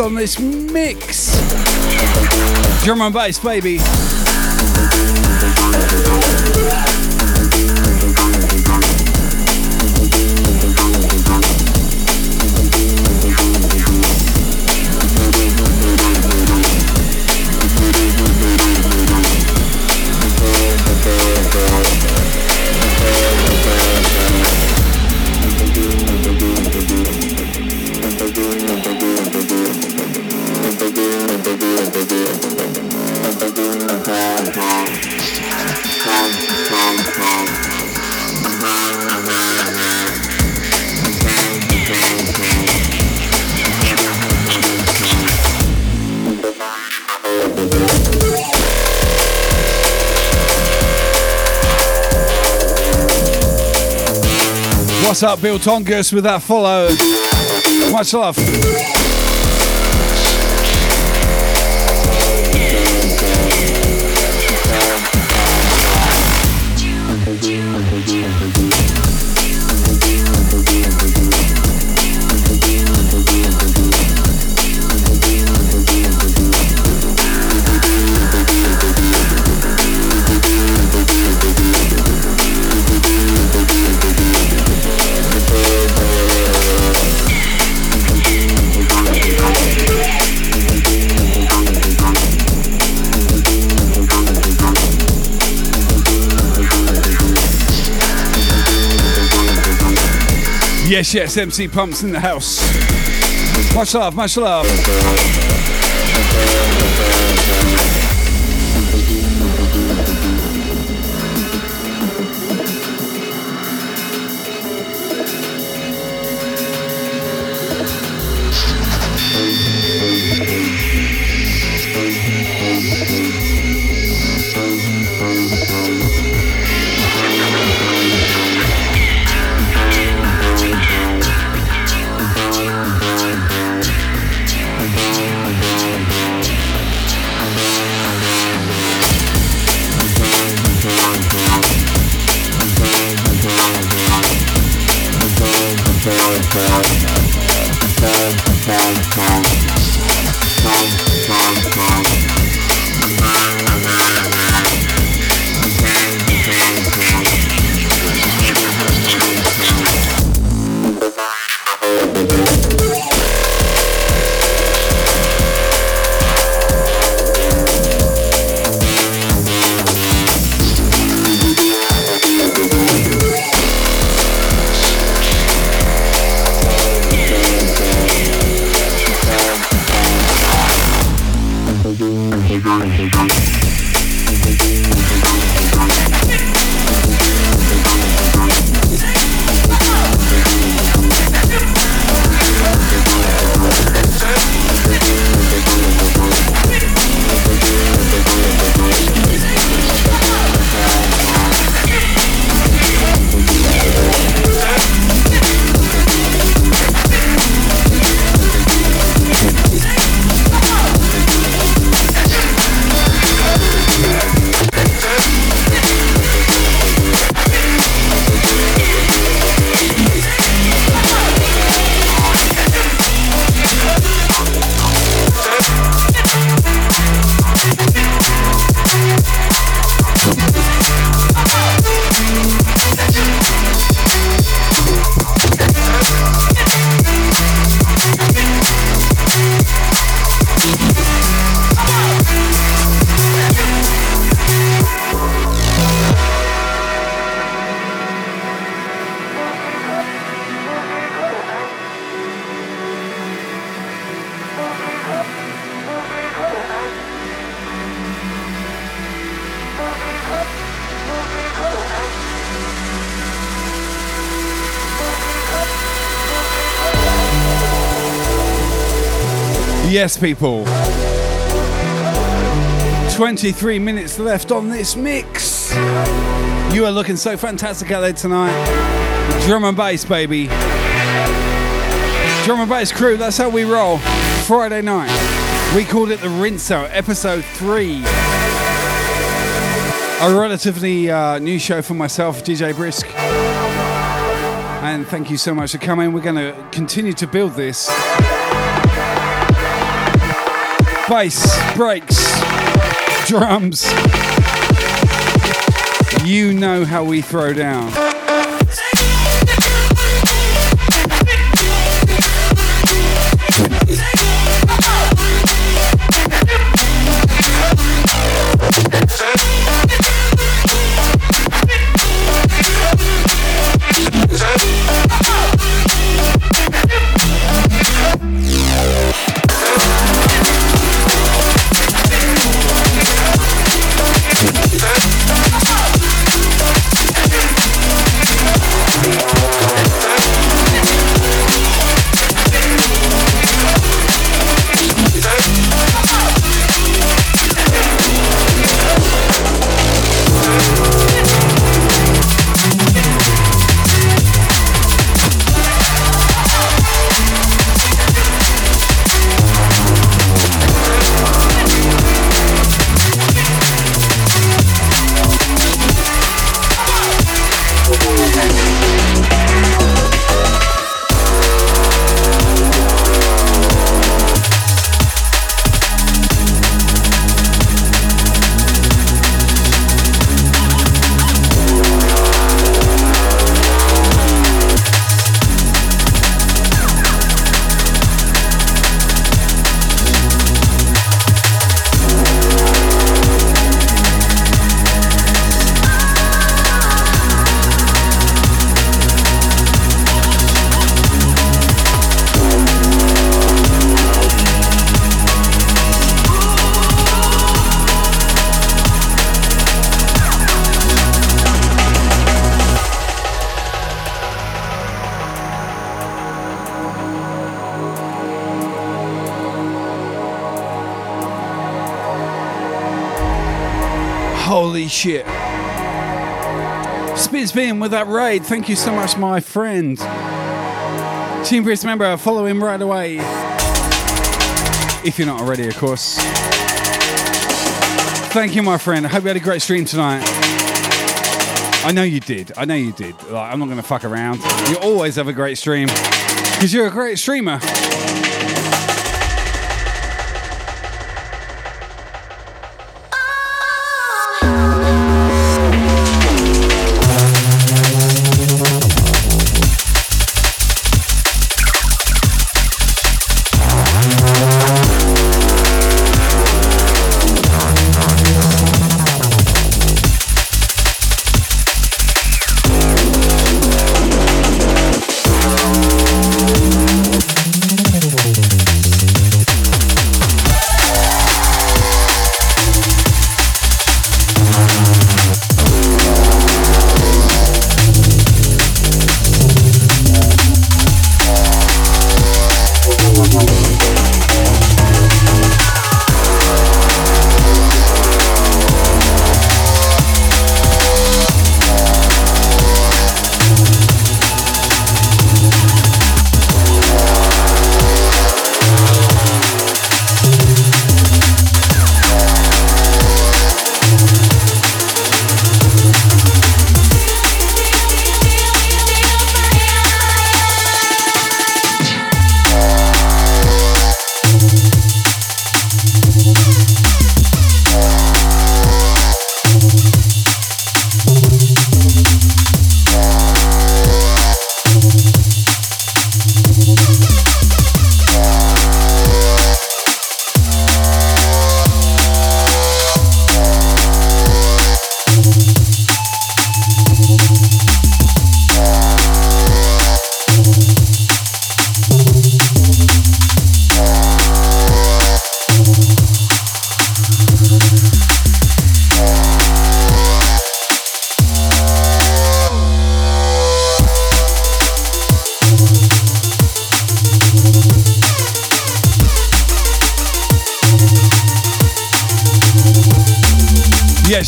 On this mix. And bass, baby. Up, Bill Tongus, with that follow? Much love. Yes, MC Pumps in the house. Much love, much love. Yes, people. 23 minutes left on this mix. You are looking so fantastic out there tonight. Drum and bass, baby. Drum and bass crew, that's how we roll. Friday night. We called it the Rinse Out, episode 3. A relatively uh, new show for myself, DJ Brisk. And thank you so much for coming. We're going to continue to build this. Bass, breaks, drums. You know how we throw down. With that raid. Thank you so much, my friend. Team Priest member, follow him right away. If you're not already, of course. Thank you, my friend. I hope you had a great stream tonight. I know you did. I know you did. Like, I'm not going to fuck around. You always have a great stream because you're a great streamer.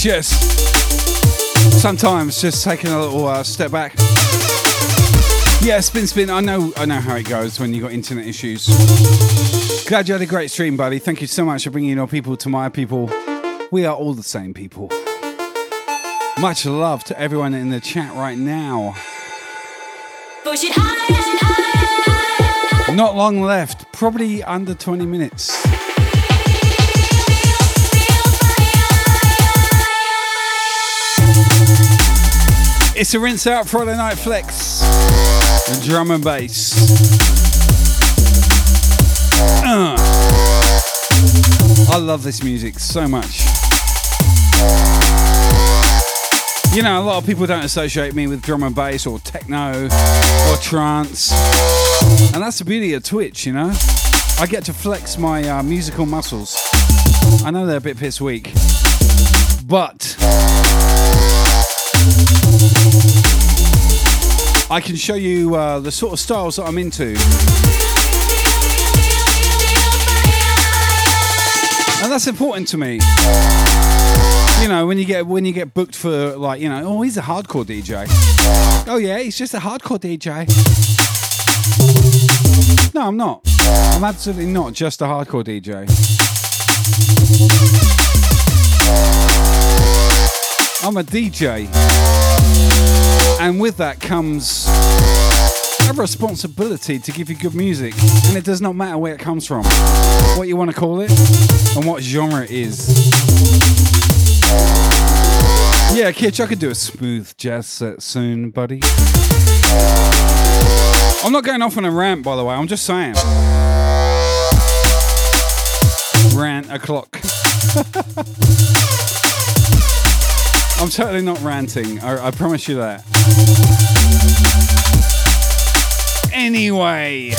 Yes, yes. Sometimes just taking a little uh, step back. Yeah, spin, spin. I know, I know how it goes when you got internet issues. Glad you had a great stream, buddy. Thank you so much for bringing your people to my people. We are all the same people. Much love to everyone in the chat right now. Push it higher. Not long left, probably under 20 minutes. It's a rinse out Friday Night Flex. Drum and bass. Uh. I love this music so much. You know, a lot of people don't associate me with drum and bass or techno or trance. And that's the beauty of Twitch, you know? I get to flex my uh, musical muscles. I know they're a bit piss weak, but I can show you uh, the sort of styles that I'm into. And that's important to me. You know, when you get when you get booked for like, you know, oh, he's a hardcore DJ. Oh yeah, he's just a hardcore DJ. No, I'm not. I'm absolutely not just a hardcore DJ. I'm a DJ. And with that comes a responsibility to give you good music. And it does not matter where it comes from, what you want to call it, and what genre it is. Yeah, Kitch, I could do a smooth jazz set soon, buddy. I'm not going off on a rant, by the way, I'm just saying. Rant o'clock. (laughs) I'm totally not ranting, I, I promise you that. Anyway,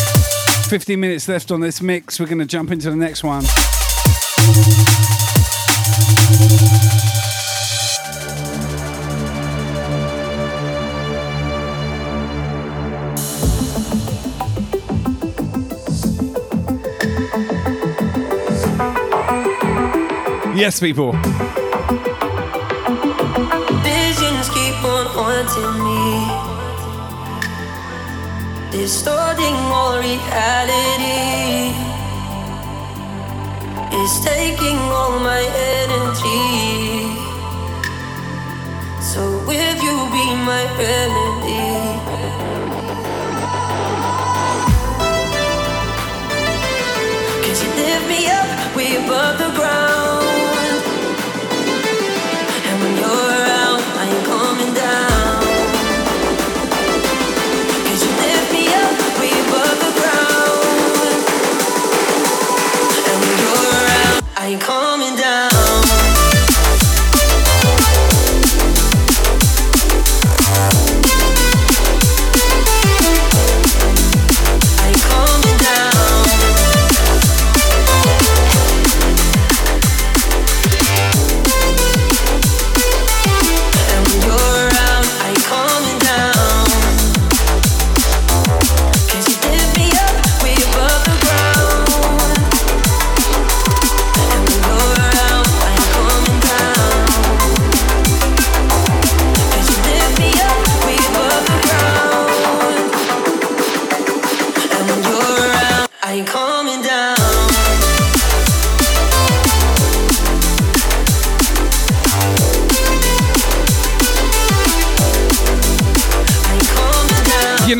15 minutes left on this mix. We're going to jump into the next one. Yes, people. Haunting me, distorting all reality. It's taking all my energy. So if you be my remedy. Cause you lift me up way above the ground.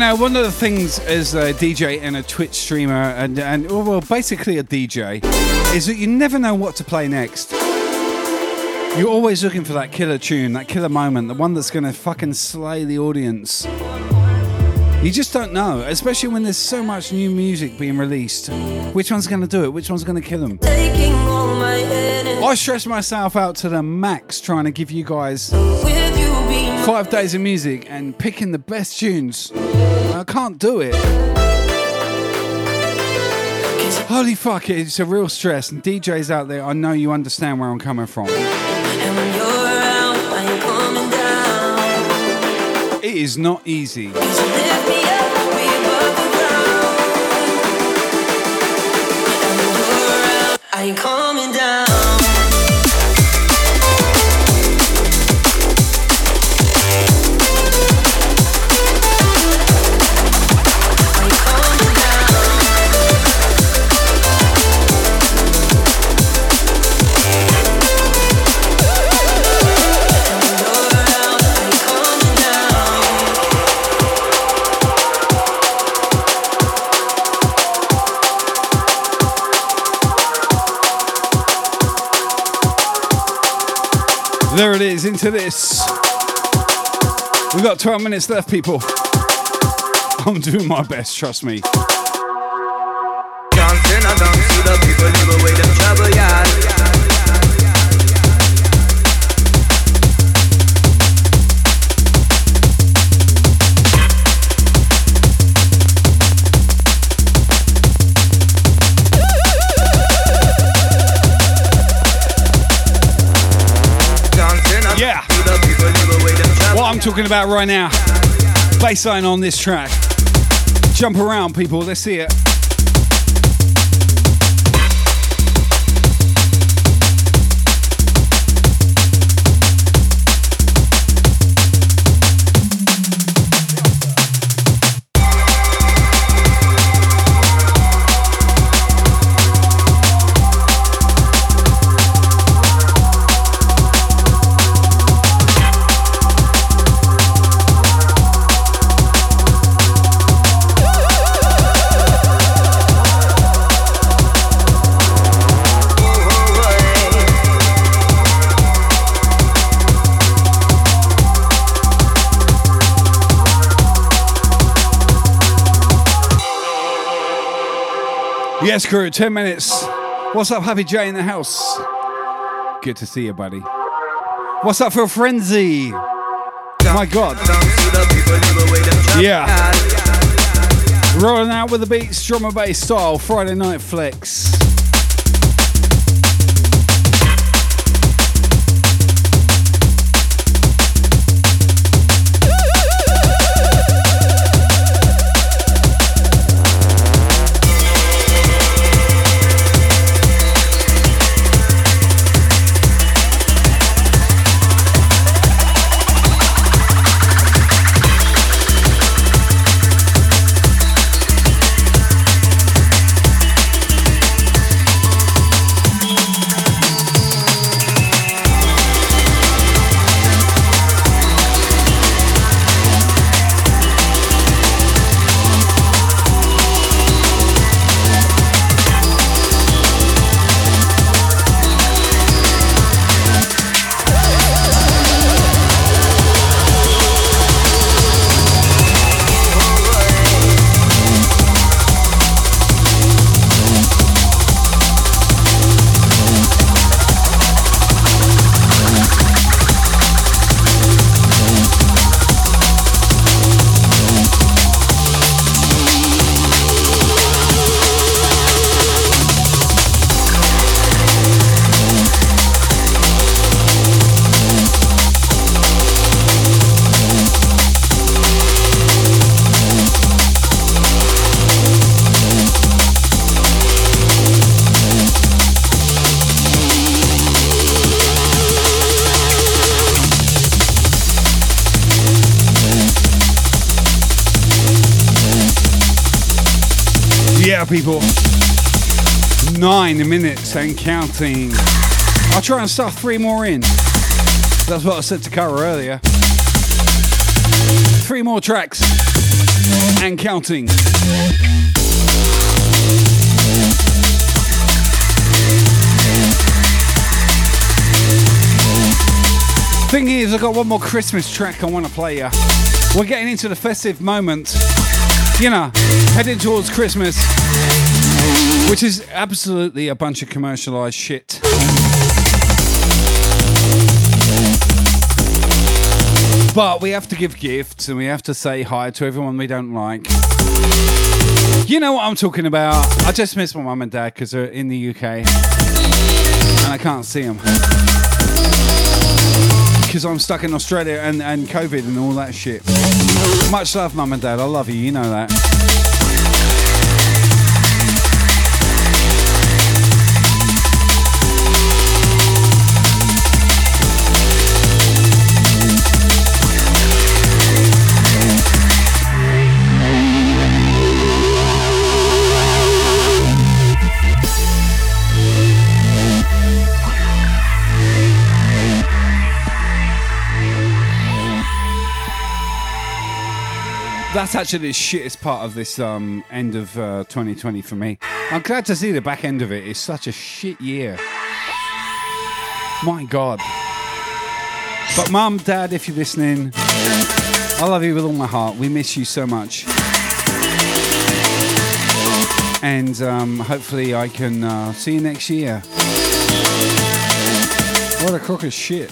Know, one of the things as a DJ and a Twitch streamer, and, and oh, well, basically a DJ, is that you never know what to play next. You're always looking for that killer tune, that killer moment, the one that's going to fucking slay the audience. You just don't know, especially when there's so much new music being released. Which one's going to do it? Which one's going to kill them? Taking all my energy. I stress myself out to the max trying to give you guys With you be my five days of music and picking the best tunes. I can't do it. Holy fuck, it's a real stress. And DJs out there, I know you understand where I'm coming from. And when you're around, I ain't. It is not easy. Into this. We've got 12 minutes left, people. I'm doing my best, trust me. Talking about right now. Bassline on this track. Jump around, people. Let's see it. Yes, crew, 10 minutes. What's up, Happy J in the house? Good to see you, buddy. What's up, Phil Frenzy? My God. Yeah. Rolling out with the beats, drum and bass style, Friday Night Flex. minutes and counting. I'll try and stuff three more in. That's what I said to Cara earlier. Three more tracks and counting. Thing is, I've got one more Christmas track I want to play you. We're getting into the festive moment. You know, heading towards Christmas which is absolutely a bunch of commercialized shit. But we have to give gifts and we have to say hi to everyone we don't like. You know what I'm talking about. I just miss my mum and dad because they're in the UK and I can't see them. Because I'm stuck in Australia and, and COVID and all that shit. Much love, mum and dad. I love you. You know that. That's actually the shittest part of this um, end of uh, 2020 for me. I'm glad to see the back end of it. It's such a shit year. My God. But mum, dad, if you're listening, I love you with all my heart. We miss you so much. And um, hopefully I can uh, see you next year. What a crock of shit.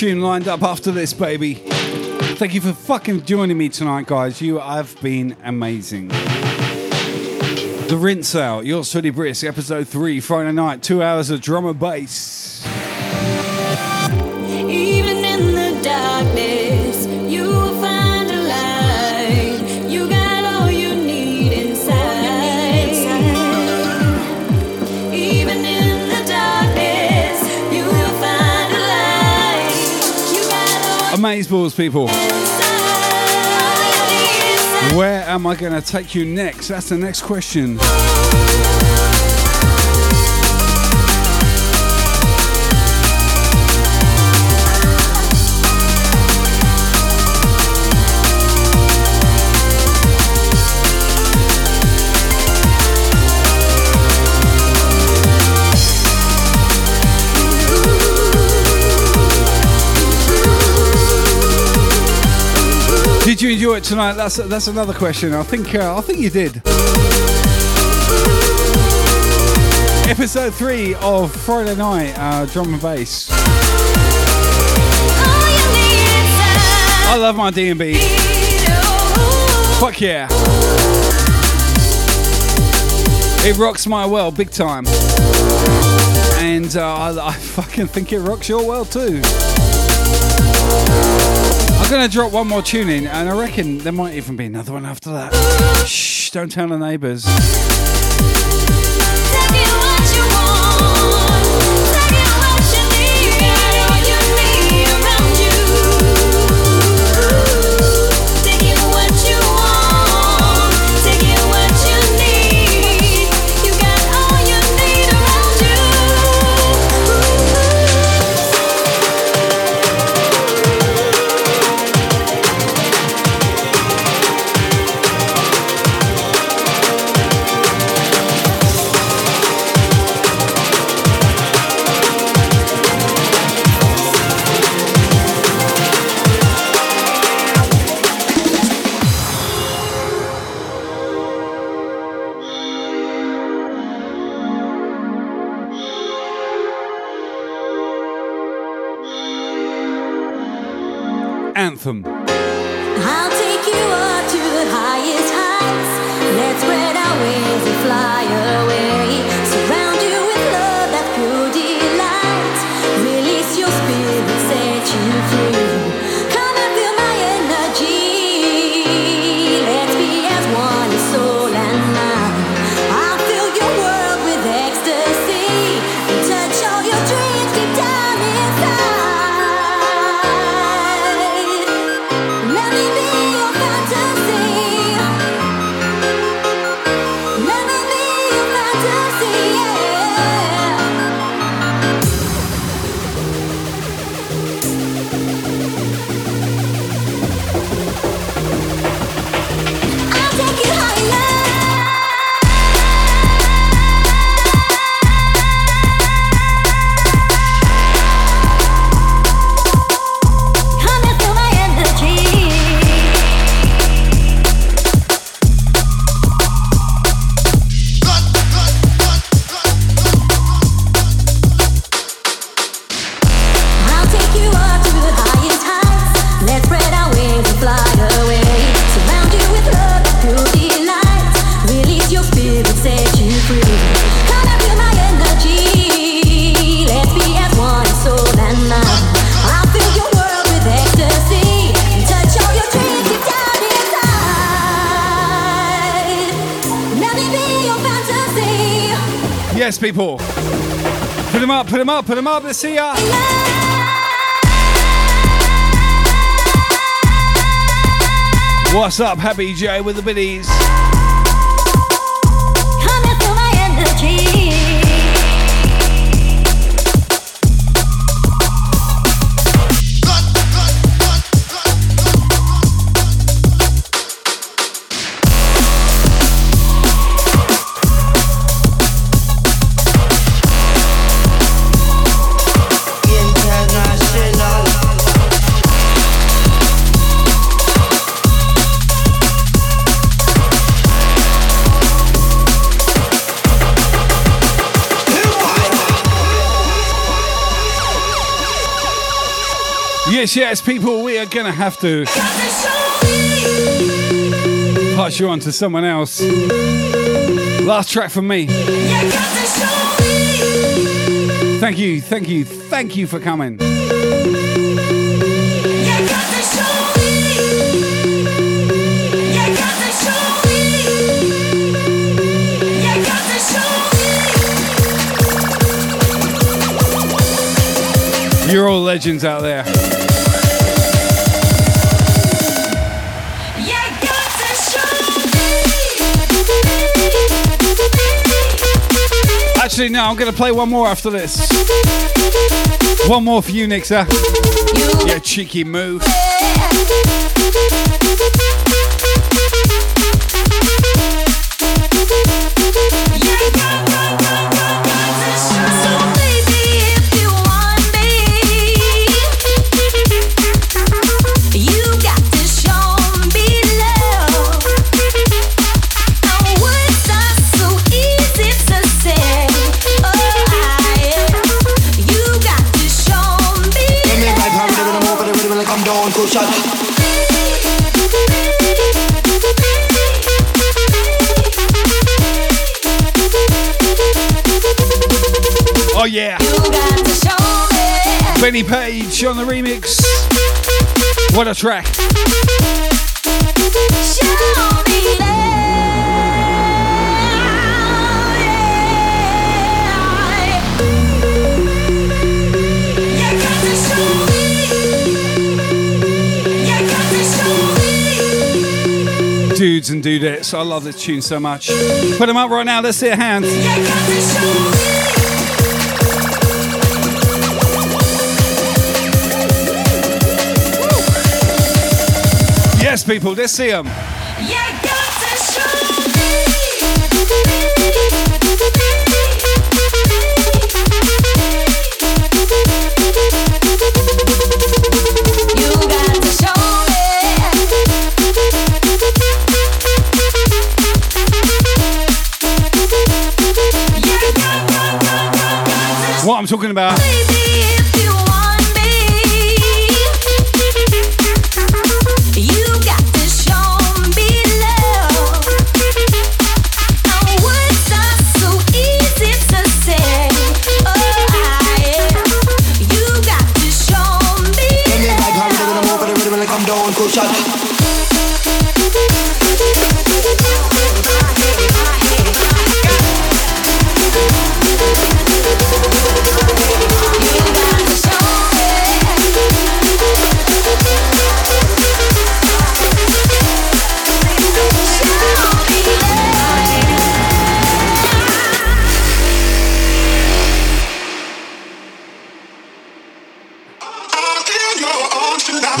Tune lined up after this, baby. Thank you for fucking joining me tonight, guys. You have been amazing. The Rinse Out, Your City Brisk, episode 3, Friday night, two hours of drum and bass. Amazeballs, people. Where am I going to take you next? That's the next question. You enjoy it tonight? That's that's another question. I think uh, I think you did. Episode three of Friday Night uh, Drum and Bass. I love my D and B. Fuck yeah! It rocks my world big time, and uh, I, I (laughs) fucking think it rocks your world too. I'm gonna drop one more tune in, and I reckon there might even be another one after that. Shh! Don't tell the neighbours. Up, put them up. Let's see ya. What's up, Happy J with the biddies? My energy. Yes, yes, people, we are gonna have to pass you on to someone else. Last track from me. Thank you, thank you, thank you for coming. You're all legends out there. Actually, no, I'm gonna play one more after this. One more for you, Nixa. You cheeky moo. Benny Page on the remix. What a track. Dudes and dudettes, I love this tune so much. Put them up right now, let's see a hand. Yes, people, let's see them.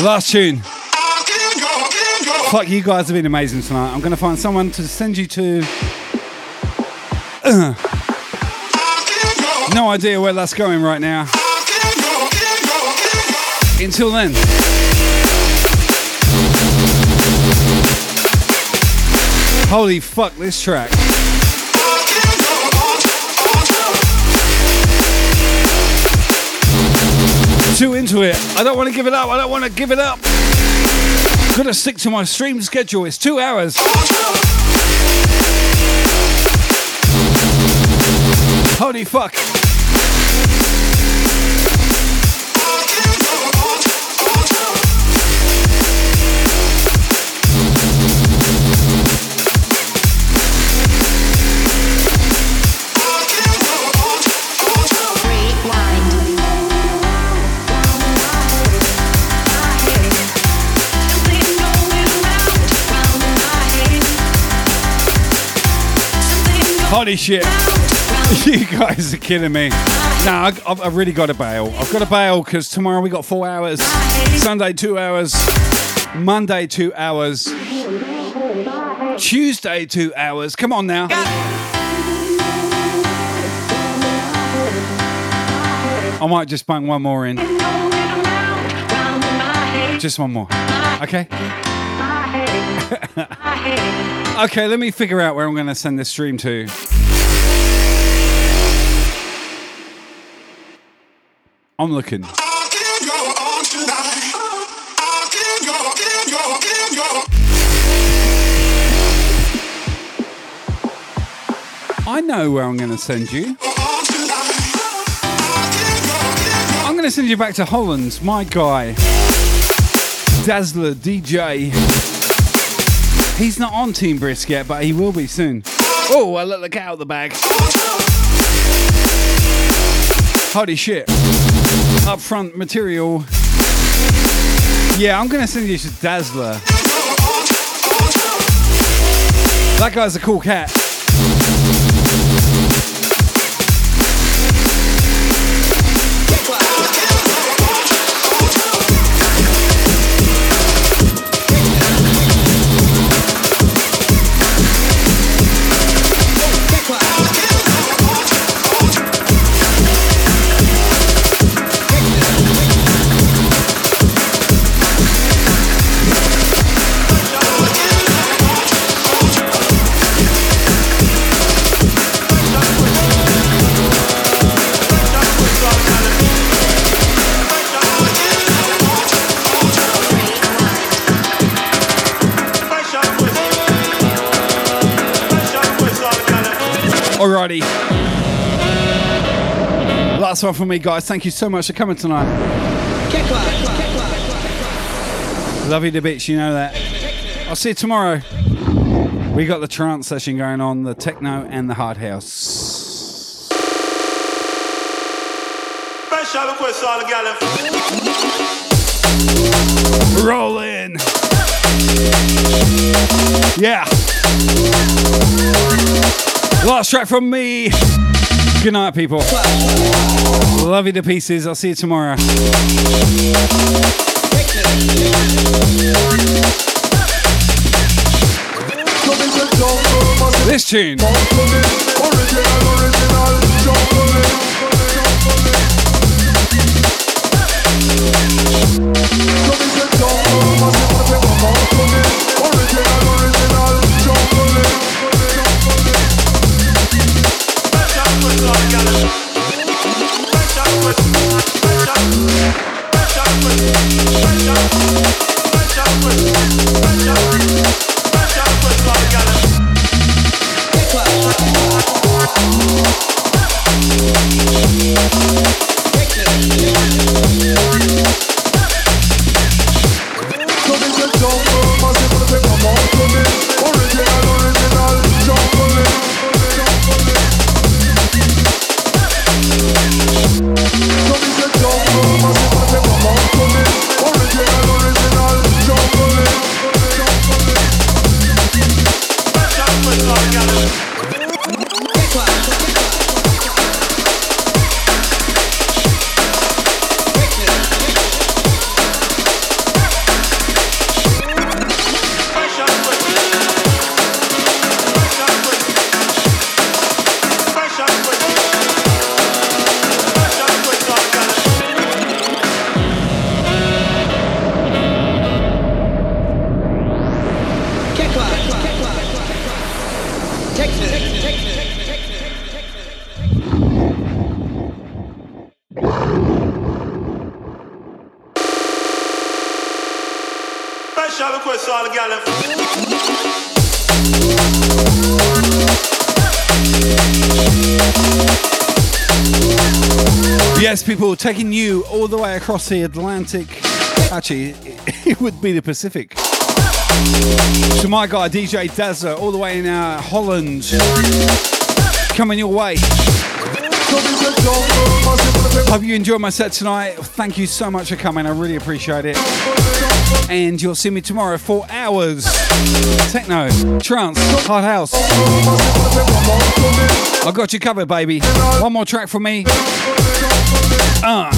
Last tune. Fuck, you guys have been amazing tonight. I'm going to find someone to send you to. (clears throat) No idea where that's going right now. Until then. Holy fuck, this track. Too into it. I don't want to give it up. I don't want to give it up. Gotta stick to my stream schedule. It's two hours. Holy fuck. Holy shit. (laughs) You guys are killing me. Nah, I've, I've really got to bail. I've got to bail because tomorrow we got four hours. Sunday, two hours. Monday, two hours. Tuesday, two hours. Come on now. I might just bang one more in. Just one more. Okay? (laughs) okay, let me figure out where I'm going to send this stream to. I'm looking. I know where I'm going to send you. I'm going to send you back to Holland, my guy, Dazzler DJ. He's not on Team Brisk yet, but he will be soon. Oh, I let the cat out of the bag. Holy shit. Upfront material. Yeah, I'm to send you to Dazzler. That guy's a cool cat. Alrighty. Last one from me, guys. Thank you so much for coming tonight. Love you to bits, you know that. I'll see you tomorrow. We got the trance session going on, the techno and the hard house. Roll in. Yeah. Last track from me. Good night, people. Love you to pieces. I'll see you tomorrow. This tune. (laughs) Special taking you all the way across the Atlantic. Actually, (laughs) it would be the Pacific. To my guy, DJ Dazzler, all the way in uh, Holland. Coming your way. Hope you enjoyed my set tonight. Thank you so much for coming. I really appreciate it. And you'll see me tomorrow for hours. Techno, trance, hard house. I've got you covered, baby. One more track from me. Uh.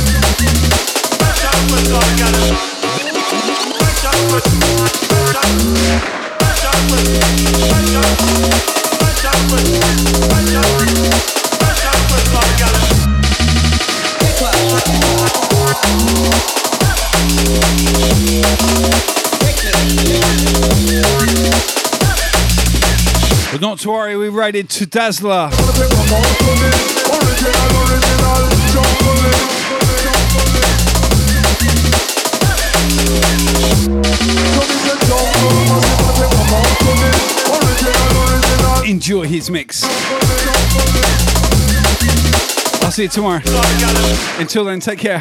But not to worry, we raided to Dazzler. Enjoy his mix. I'll see you tomorrow. Until then, take care.